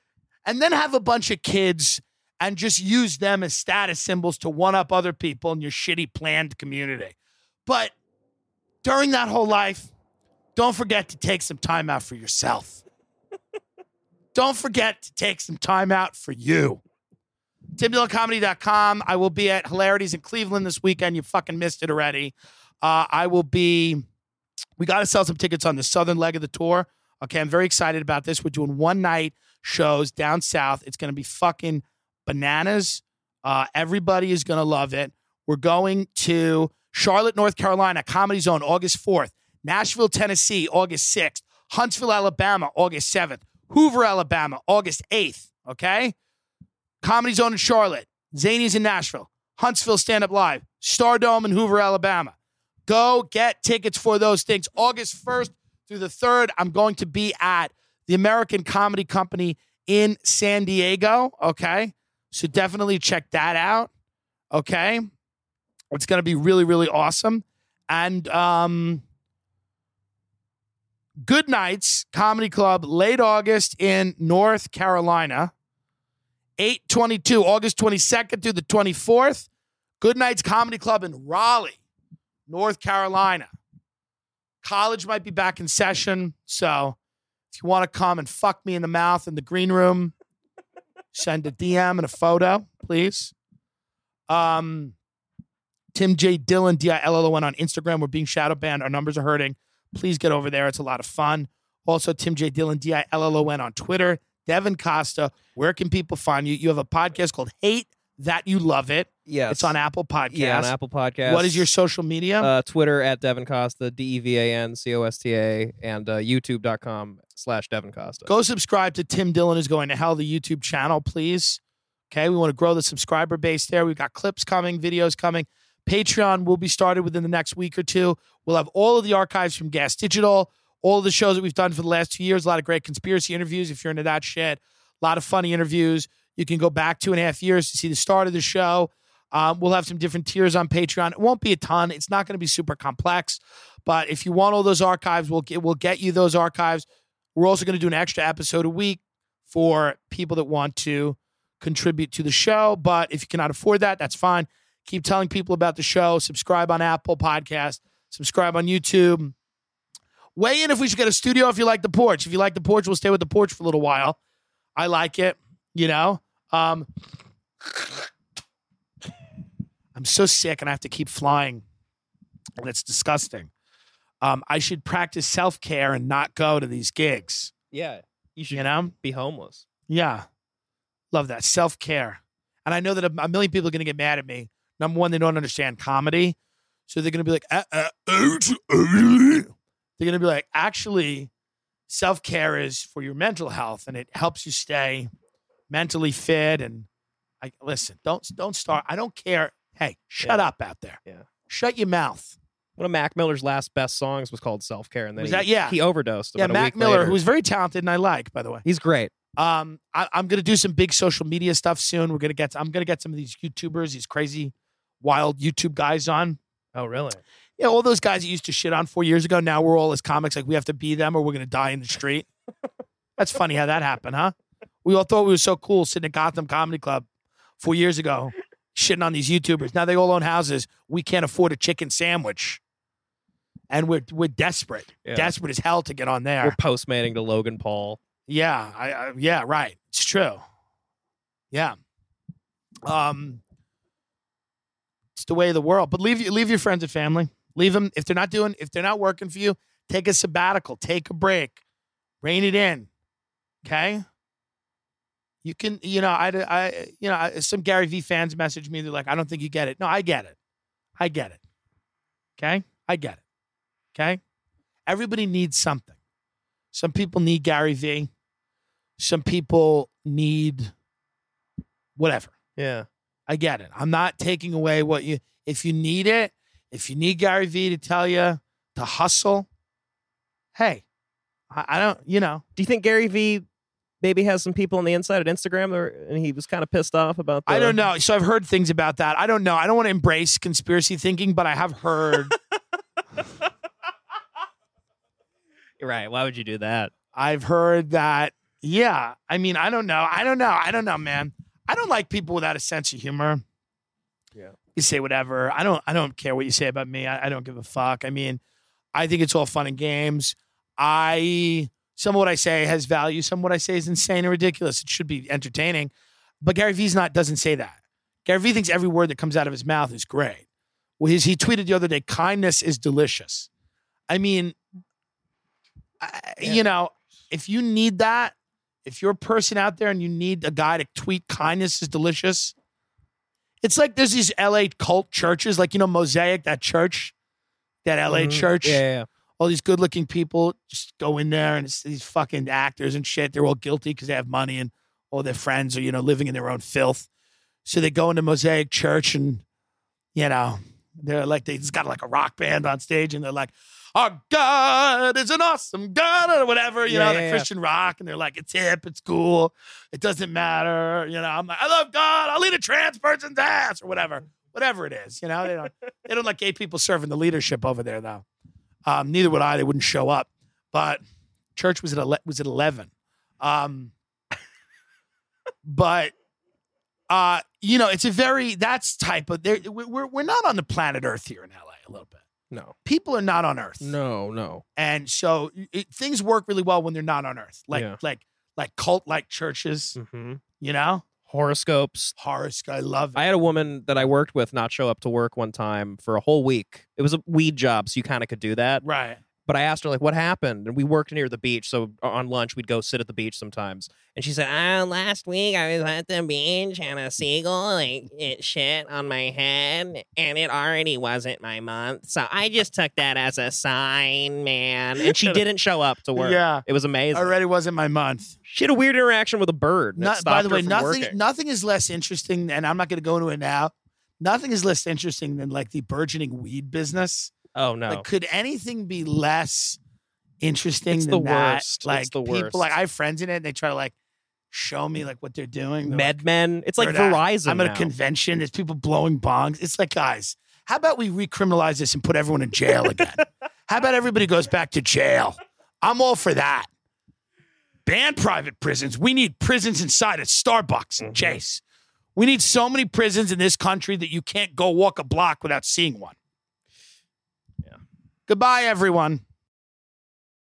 And then have a bunch of kids and just use them as status symbols to one up other people in your shitty planned community. But during that whole life, don't forget to take some time out for yourself. don't forget to take some time out for you. TimDillonComedy.com. I will be at Hilarities in Cleveland this weekend. You fucking missed it already. Uh, I will be, we got to sell some tickets on the southern leg of the tour. Okay, I'm very excited about this. We're doing one night shows down south. It's going to be fucking bananas. Uh, everybody is going to love it. We're going to Charlotte, North Carolina, Comedy Zone, August 4th. Nashville, Tennessee, August 6th. Huntsville, Alabama, August 7th. Hoover, Alabama, August 8th. Okay? Comedy Zone in Charlotte. Zanies in Nashville. Huntsville Stand Up Live. Stardome in Hoover, Alabama. Go get tickets for those things. August 1st through the 3rd, I'm going to be at the American Comedy Company in San Diego. Okay. So definitely check that out. Okay. It's going to be really, really awesome. And um, Good Nights Comedy Club, late August in North Carolina. 822, August 22nd through the 24th. Good Nights Comedy Club in Raleigh, North Carolina. College might be back in session. So if you want to come and fuck me in the mouth in the green room, send a DM and a photo, please. Um, Tim J. Dillon, D I L L O N on Instagram. We're being shadow banned. Our numbers are hurting. Please get over there. It's a lot of fun. Also, Tim J. Dillon, D I L L O N on Twitter. Devan Costa, where can people find you? You have a podcast called Hate That You Love It. Yes. It's on Apple Podcasts. Yeah, on Apple Podcasts. What is your social media? uh, Twitter at Devan Costa, D E V A N C O S T A, and uh, YouTube.com slash Devan Costa. Go subscribe to Tim Dillon is going to hell the YouTube channel, please. Okay, we want to grow the subscriber base there. We've got clips coming, videos coming. Patreon will be started within the next week or two. We'll have all of the archives from Gas Digital, all the shows that we've done for the last two years. A lot of great conspiracy interviews if you're into that shit. A lot of funny interviews. You can go back two and a half years to see the start of the show. Um, we'll have some different tiers on Patreon. It won't be a ton. It's not going to be super complex, but if you want all those archives, we'll get we'll get you those archives. We're also going to do an extra episode a week for people that want to contribute to the show. But if you cannot afford that, that's fine. Keep telling people about the show. Subscribe on Apple Podcast. Subscribe on YouTube. Weigh in if we should get a studio. If you like the porch, if you like the porch, we'll stay with the porch for a little while. I like it. You know. Um, I'm so sick and I have to keep flying, and it's disgusting. Um, I should practice self care and not go to these gigs. yeah, you should You know. be homeless. Yeah. Love that. Self care. And I know that a, a million people are going to get mad at me. Number one, they don't understand comedy. So they're going to be like, uh, uh, uh, they're going to be like, actually, self care is for your mental health and it helps you stay mentally fit. And I listen, don't, don't start. I don't care. Hey, shut Yeah. up out there. Yeah. Shut your mouth. One of Mac Miller's last best songs was called Self Care, and then Was he, that- yeah. he overdosed. Yeah, Mac Miller, later. who's very talented and I like, by the way. he's great. Um, I, I'm gonna do some big social media stuff soon. We're gonna get. I'm gonna get some of these YouTubers, these crazy, wild YouTube guys on. Oh, really? Yeah, all those guys that used to shit on four years ago. Now we're all as comics, like we have to be them, or we're gonna die in the street. That's funny how that happened, huh? We all thought we were so cool sitting at Gotham Comedy Club four years ago, shitting on these YouTubers. Now they all own houses. We can't afford a chicken sandwich, and we're we're desperate, Yeah. desperate as hell to get on there. We're postmating to Logan Paul. Yeah, I, I yeah, right. It's true. Yeah. Um it's the way of the world. But leave leave your friends and family. Leave them if they're not doing if they're not working for you, take a sabbatical, take a break. Rein it in. Okay? You can, you know, I, I, you know, some Gary V fans message me. They're like, I don't think you get it. No, I get it. I get it. Okay? I get it. Okay? Everybody needs something. Some people need Gary V. Some people need whatever. Yeah. I get it. I'm not taking away what you if you need it, If you need Gary Vee to tell you to hustle, hey, I, I don't, you know, Do you think Gary Vee maybe has some people on the inside at Instagram or, and he was kind of pissed off about the, I don't know. So I've heard things about that. I don't know. I don't want to embrace conspiracy thinking, but I have heard. Right. Why would you do that? I've heard that. Yeah. I mean, I don't know. I don't know. I don't know, man. I don't like people without a sense of humor. Yeah. You say whatever. I don't. I don't care what you say about me. I, I don't give a fuck. I mean, I think it's all fun and games. I some of what I say has value. Some of what I say is insane and ridiculous. It should be entertaining. But Gary Vee's not doesn't say that. Gary Vee thinks every word that comes out of his mouth is great. Well, his, he tweeted the other day, "Kindness is delicious." I mean, I, you know, if you need that, if you're a person out there and you need a guy to tweet kindness is delicious, it's like there's these LA cult churches, like you know, Mosaic, that church, that LA Mhm. church. Yeah, yeah, yeah. All these good looking people just go in there and it's these fucking actors and shit. They're all guilty because they have money and all their friends are, you know, living in their own filth. So they go into Mosaic Church and, you know, they're like, they just got like a rock band on stage and they're like, our God is an awesome God or whatever, you Yeah, know, yeah, the yeah. Christian rock. And they're like, it's hip, it's cool, it doesn't matter. You know, I'm like, I love God, I'll eat a trans person's ass or whatever, whatever it is. You know, they don't, they don't like gay people serving the leadership over there though. Um, neither would I, they wouldn't show up. But church was at, ele- was at 11. Um, but uh, you know, it's a very that's type of there. We're we're not on the planet Earth here in LA a little bit. No. People are not on Earth, No, no. and so it, things work really well when they're not on Earth, like Yeah. like like cult like churches. Mm-hmm. You know, Horoscopes. Horace, I love it. I had a woman that I worked with not show up to work one time for a whole week. It was a weed job, so you kind of could do that. right. But I asked her like, "What happened?" And we worked near the beach, so on lunch we'd go sit at the beach sometimes. And she said, "Ah, last week I was at the beach and a seagull like it shit on my head, and it already wasn't my month, so I just took that as a sign, man." And she didn't show up to work. Yeah. it was amazing. Already wasn't my month. She had a weird interaction with a bird. Not, by the way, nothing working. nothing is less interesting, and I'm not going to go into it now. Nothing is less interesting than like the burgeoning weed business. Oh no. Like, could anything be less interesting It's than the that? worst. It's Like the people, worst. like I have friends in it, and they try to like show me like what they're doing. They're like, MedMen. It's like. Verizon. I'm at now. a convention. There's people blowing bongs. It's like, guys, how about we recriminalize this and put everyone in jail again? how about everybody goes back to jail? I'm all for that. Ban private prisons. We need prisons inside of Starbucks and Mhm. Chase. We need so many prisons in this country that you can't go walk a block without seeing one. Goodbye, everyone.